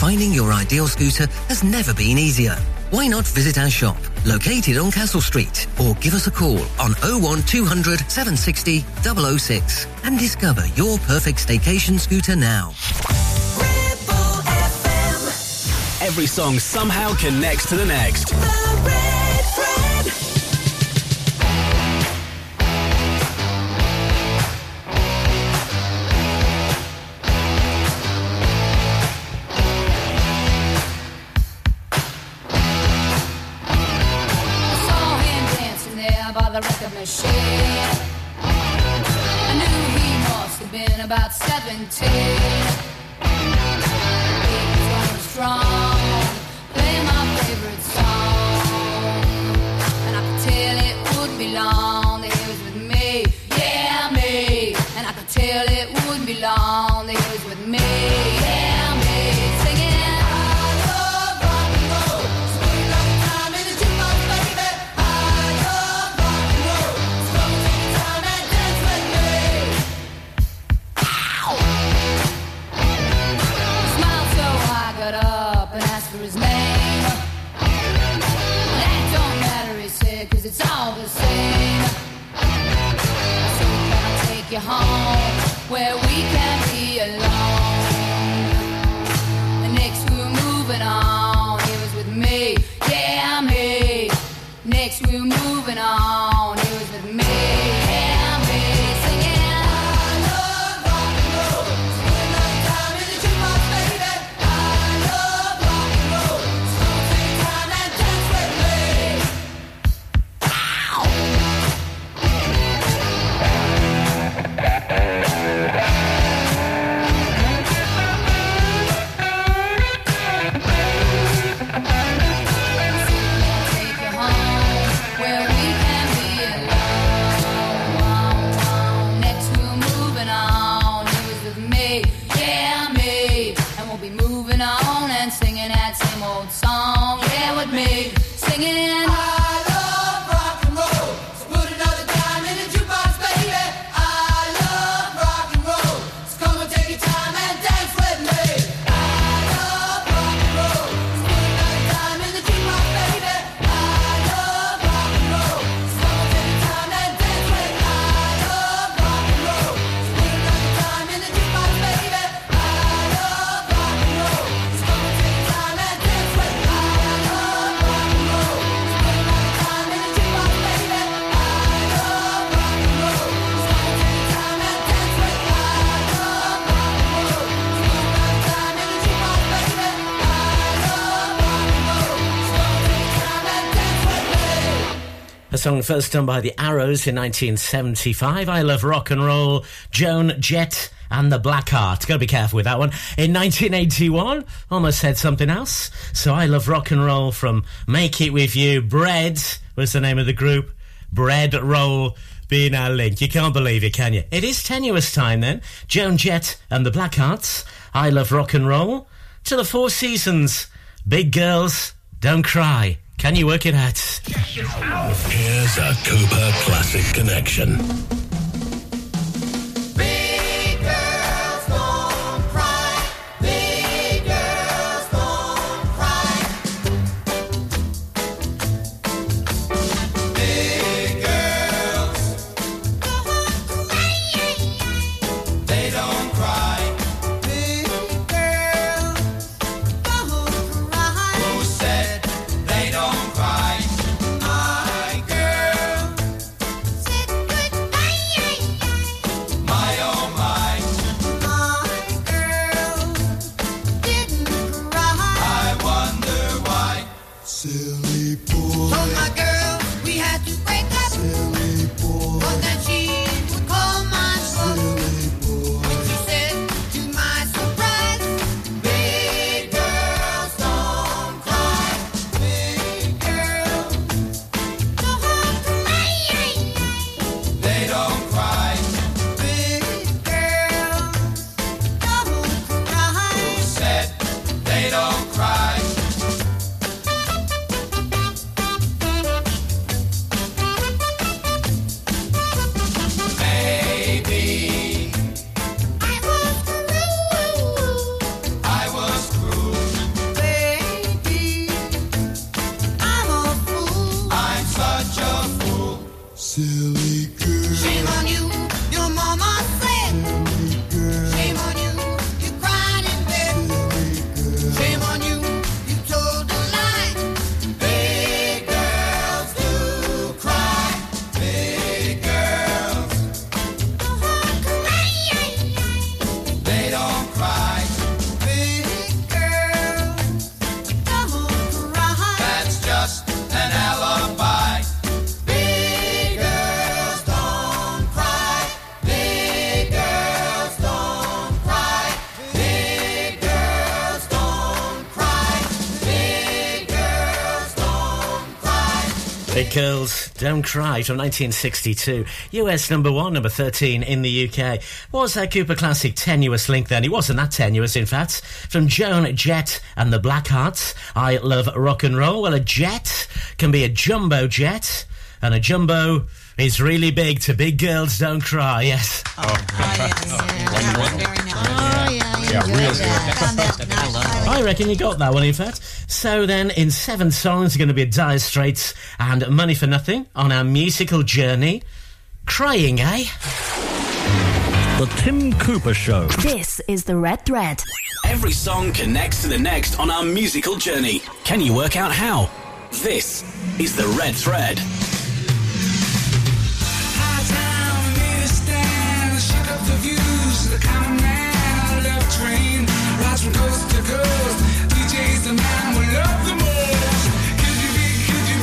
finding your ideal scooter has never been easier. Why not visit our shop, located on Castle Street, or give us a call on 01200 760 006 and discover your perfect staycation scooter now. Every song somehow connects to the next. I the record machine. I knew he must have been about 17. He was strong, where we song first done by the Arrows in 1975. I love rock and roll. Joan Jett and the Blackheart. Got to be careful with that one. In 1981, almost said something else. So I love rock and roll from Make It With You. Bread was the name of the group. Bread Roll being our link. You can't believe it, can you? It is tenuous time then. Joan Jett and the Blackhearts. I love rock and roll. To the Four Seasons. Big girls, don't cry. Can you work it out? Here's a Cooper Classic Connection. Don't Cry from 1962. US number one, number 13 in the UK. Was that Cooper Classic tenuous link then? It wasn't that tenuous, in fact. From Joan Jett and the Blackhearts. I love rock and roll. Well, a jet can be a jumbo jet, and a jumbo is really big to Big Girls Don't Cry, yes. Oh, yeah, real I reckon you got that one, in fact. So then, in seven songs, are going to be Dire Straits and Money for Nothing on our musical journey. Crying, eh? The Tim Cooper Show. This is the Red Thread. Every song connects to the next on our musical journey. Can you work out how? This is the Red Thread. Most. Could you be, could you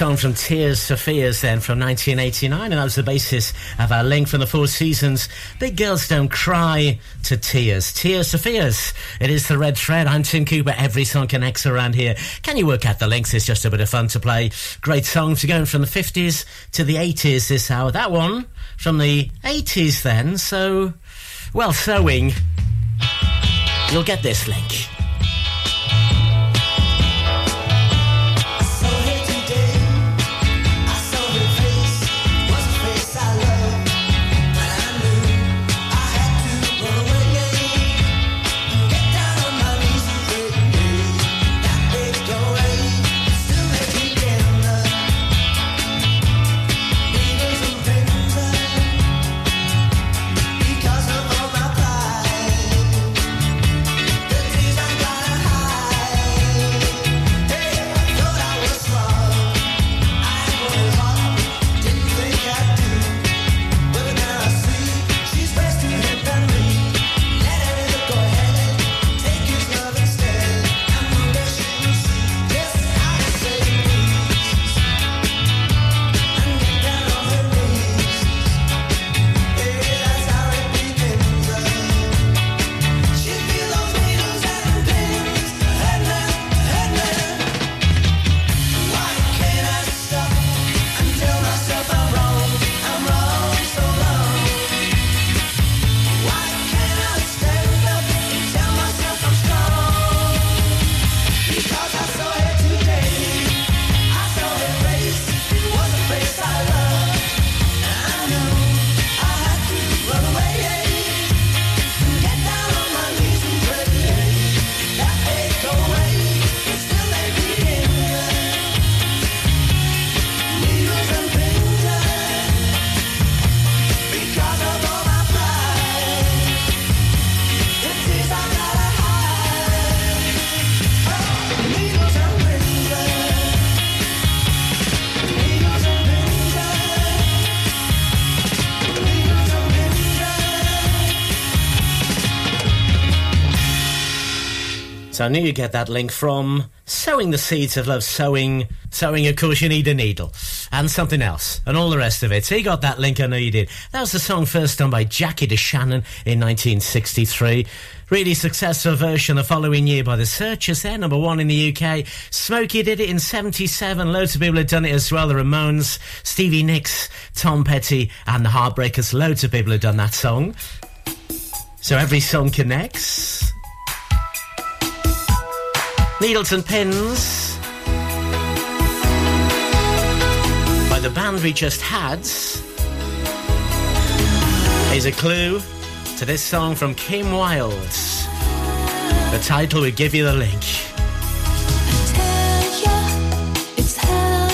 song from Tears for Fears then from 1989 and that was the basis of our link from the Four Seasons Big Girls Don't Cry to Tears. Tears for Fears. It is the red thread. I'm Tim Cooper. Every song connects around here. Can you work out the links? It's just a bit of fun to play. Great songs. Going from the 50s to the 80s this hour. That one from the 80s then. So, well, sewing. You'll get this link. So I knew you'd get that link from sowing the seeds of love, sowing, sowing, of course, you need a needle and something else and all the rest of it. So you got that link, I know you did. That was the song first done by Jackie DeShannon in 1963. Really successful version the following year by the Searchers, there, number one in the UK. Smokie did it in 77. Loads of people had done it as well. The Ramones, Stevie Nicks, Tom Petty, and the Heartbreakers. Loads of people had done that song. So every song connects. Needles and Pins by the band we just had is a clue to this song from Kim Wilde. The title will give you the link. It's hell,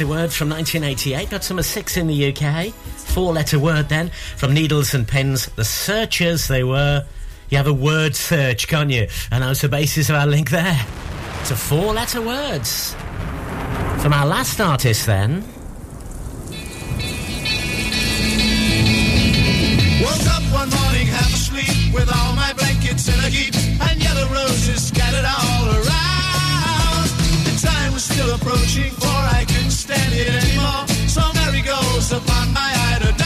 letter word from 1988. Got number six in the UK. Four letter word then from Needles and Pins, The Searchers, they were. You have a word search, can't you? And that was the basis of our link there to four letter words. From our last artist then. Woke up one morning half asleep with all my blankets in a heap and yellow roses scattered all around. The time was still approaching million anymore. So Mary goes upon my idol.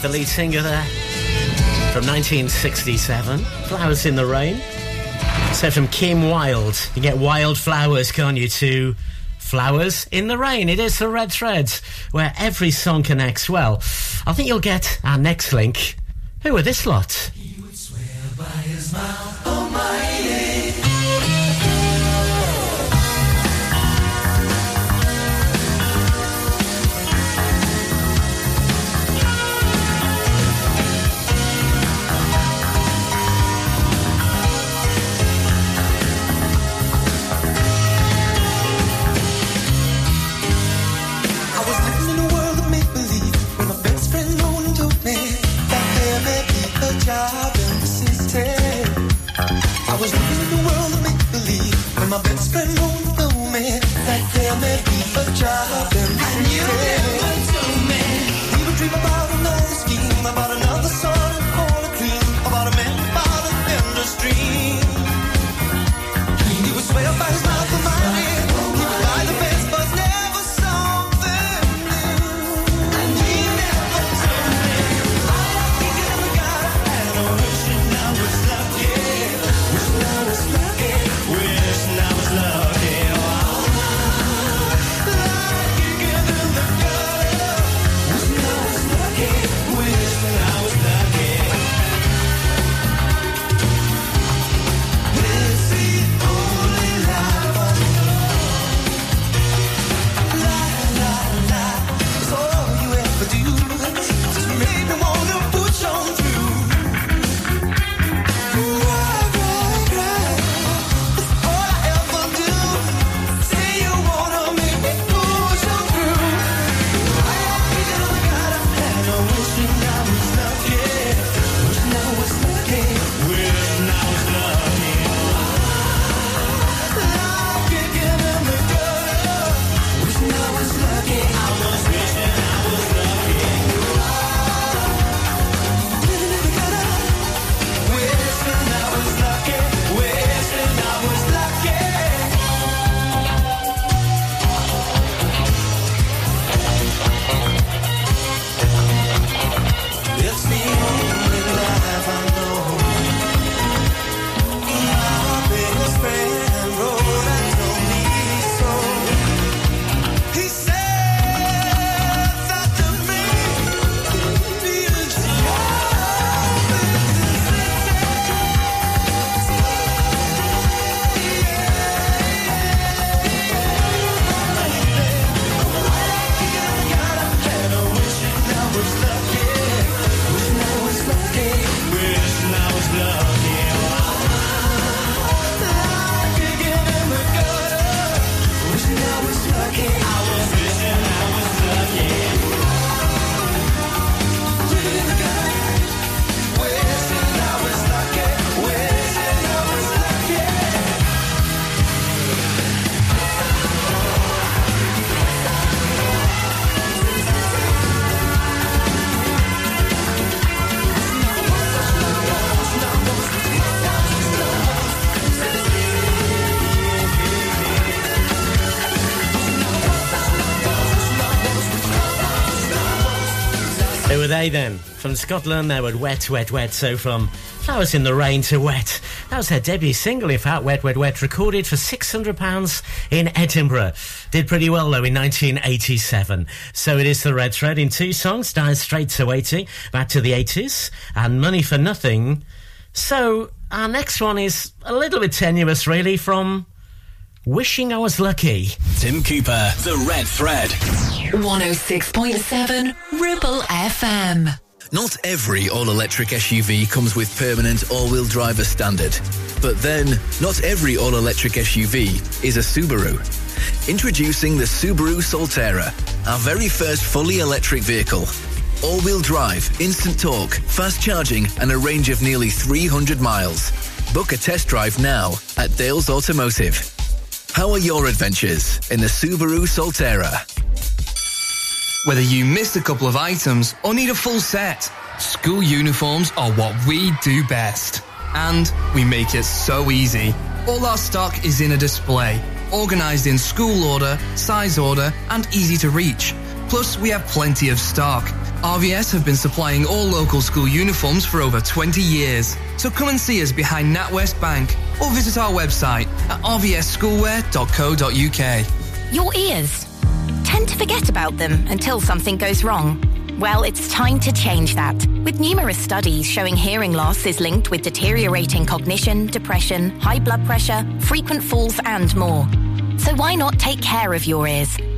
The lead singer there from 1967. Flowers in the Rain. So from Kim Wilde. You get wild flowers, can't you, to Flowers in the Rain. It is the Red Threads, where every song connects well. I think you'll get our next link. Who are this lot? They then? From Scotland, they were Wet, Wet, Wet. So from Flowers in the Rain to Wet. That was her debut single, in fact, Wet, Wet, Wet, recorded for £600 in Edinburgh. Did pretty well, though, in 1987. So it is the Red Thread in two songs, Dire Straits to 80, back to the 80s, and Money for Nothing. So our next one is a little bit tenuous, really, from Wishing I Was Lucky. Tim Cooper, The Red Thread. 106.7 Ribble FM. Not every all-electric SUV comes with permanent all-wheel driver standard. But then, not every all-electric SUV is a Subaru. Introducing the Subaru Solterra, our very first fully electric vehicle. All-wheel drive, instant torque, fast charging, and a range of nearly 300 miles. Book a test drive now at Dales Automotive. How are your adventures in the Subaru Solterra? Whether you missed a couple of items or need a full set, school uniforms are what we do best. And we make it so easy. All our stock is in a display, organized in school order, size order, and easy to reach. Plus, we have plenty of stock. RVS have been supplying all local school uniforms for over 20 years. So come and see us behind NatWest Bank or visit our website at rvsschoolwear.co.uk. Your ears. Tend to forget about them until something goes wrong. Well, it's time to change that. With numerous studies showing hearing loss is linked with deteriorating cognition, depression, high blood pressure, frequent falls, and more. So why not take care of your ears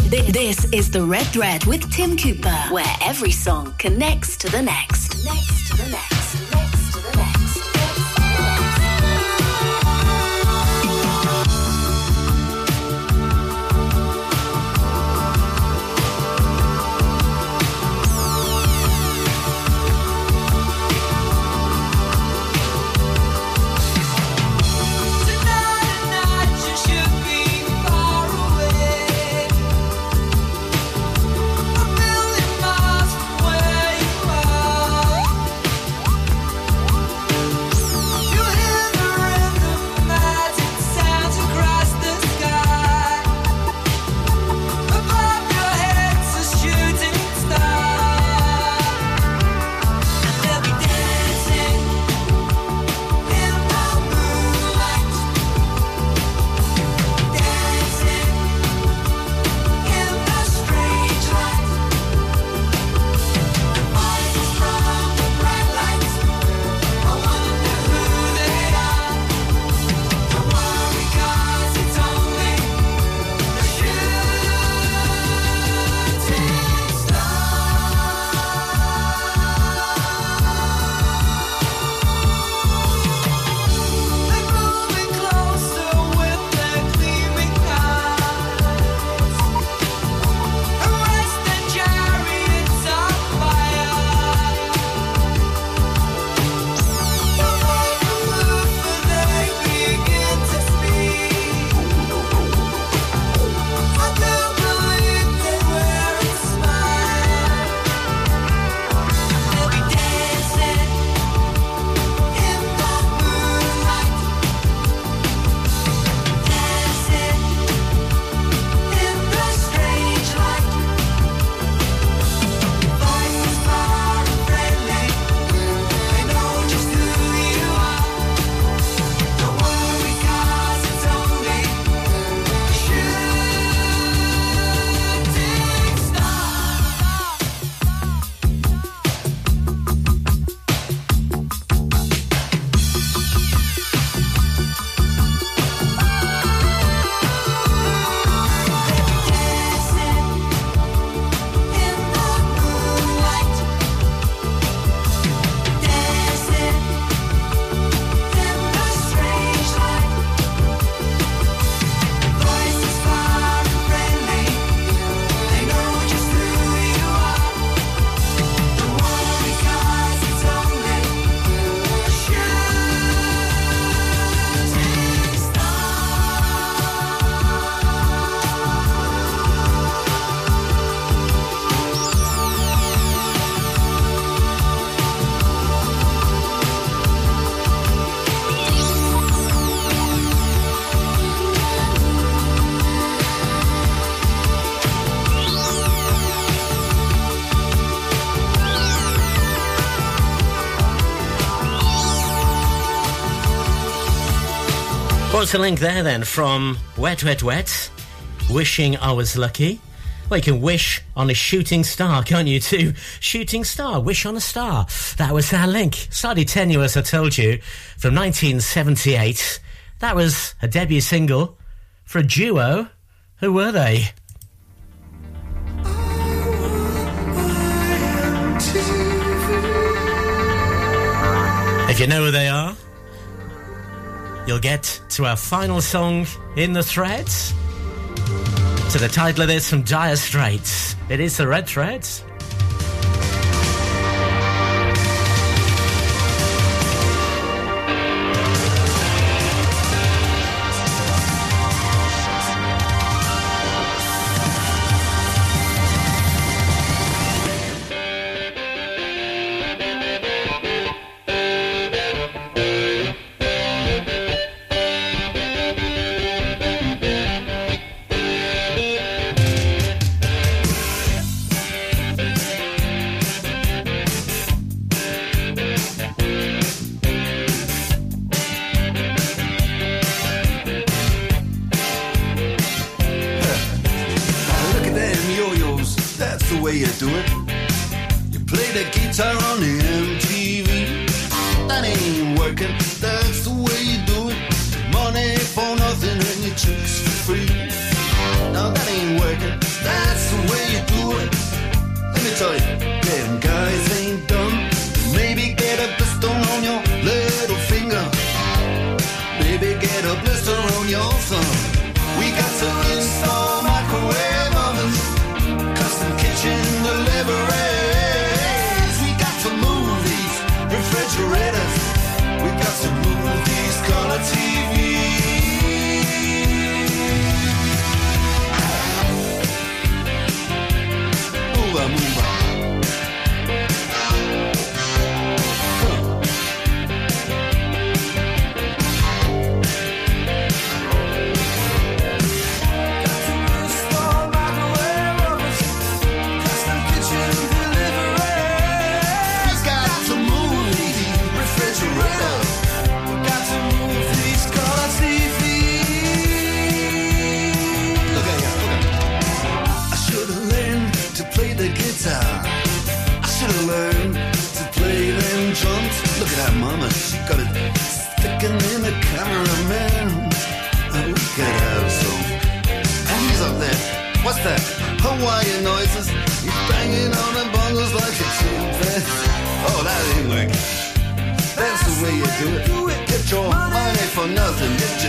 This is the Red Thread with Tim Cooper, where every song connects to the next. Next to the next. A link there then from Wet Wet Wet, wishing I was lucky. Well, you can wish on a shooting star, can't you, too? Shooting star, wish on a star. That was our link. Slightly tenuous, I told you, from 1978. That was a debut single for a duo. Who were they? If you know who they are, you'll get to our final song in the threads. To the title of this from Dire Straits. It is the Red Threads.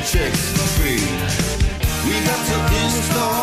Chicks free. We got to install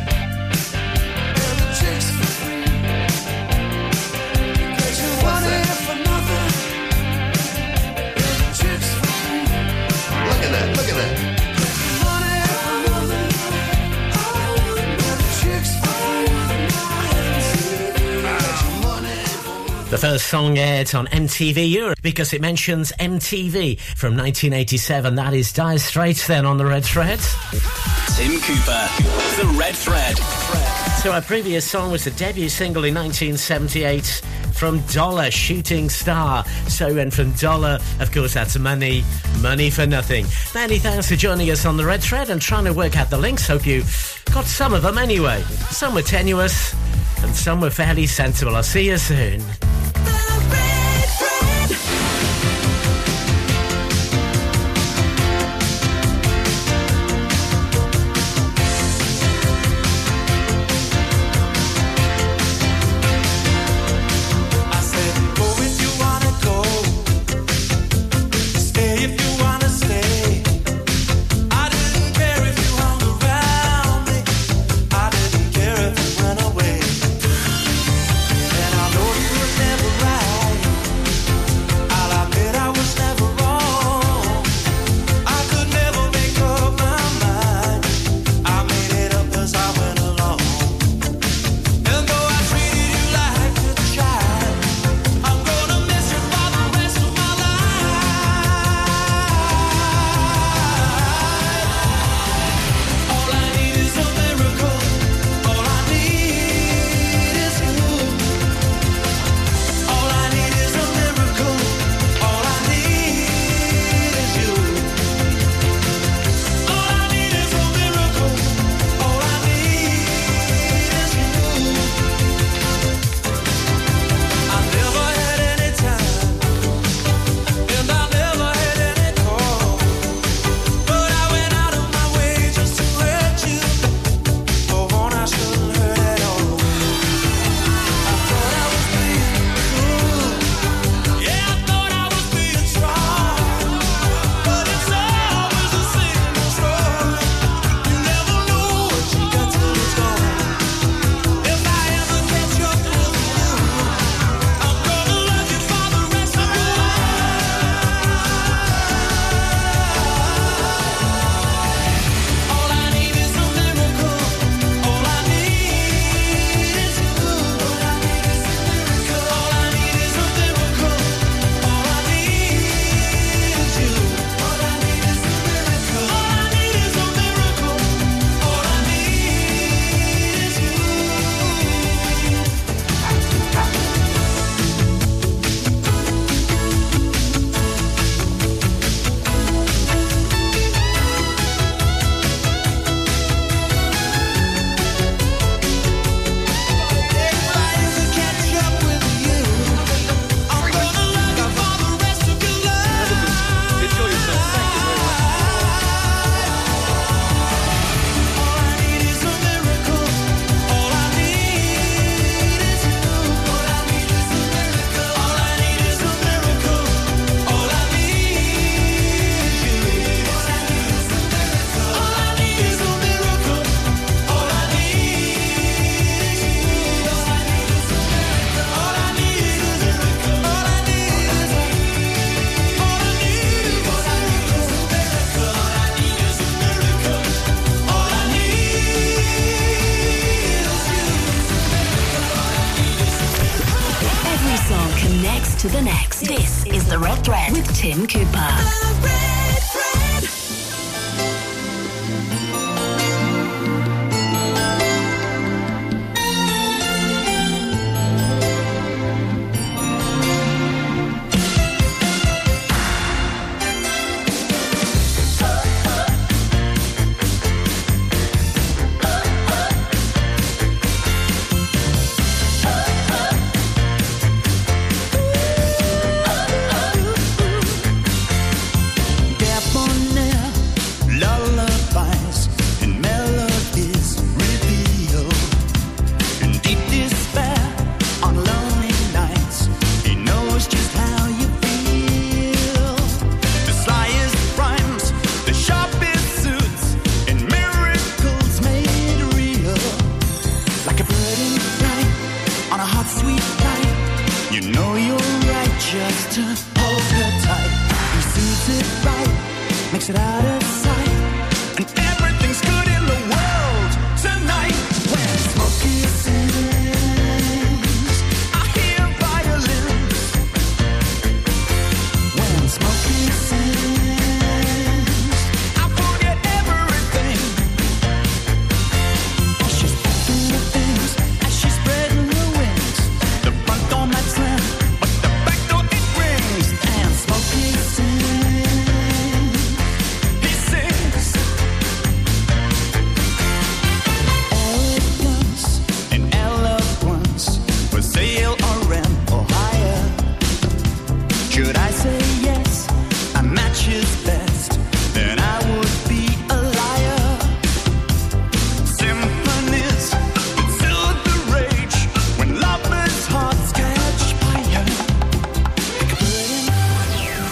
First song aired on MTV Europe because it mentions MTV from 1987. That is Dire Straits then on the Red Thread. Tim Cooper, The Red Thread. So our previous song was the debut single in 1978 from Dollar, Shooting Star. So and from Dollar, of course, that's money, money for nothing. Many thanks for joining us on the Red Thread and trying to work out the links. Hope you got some of them anyway. Some were tenuous and some were fairly sensible. I'll see you soon.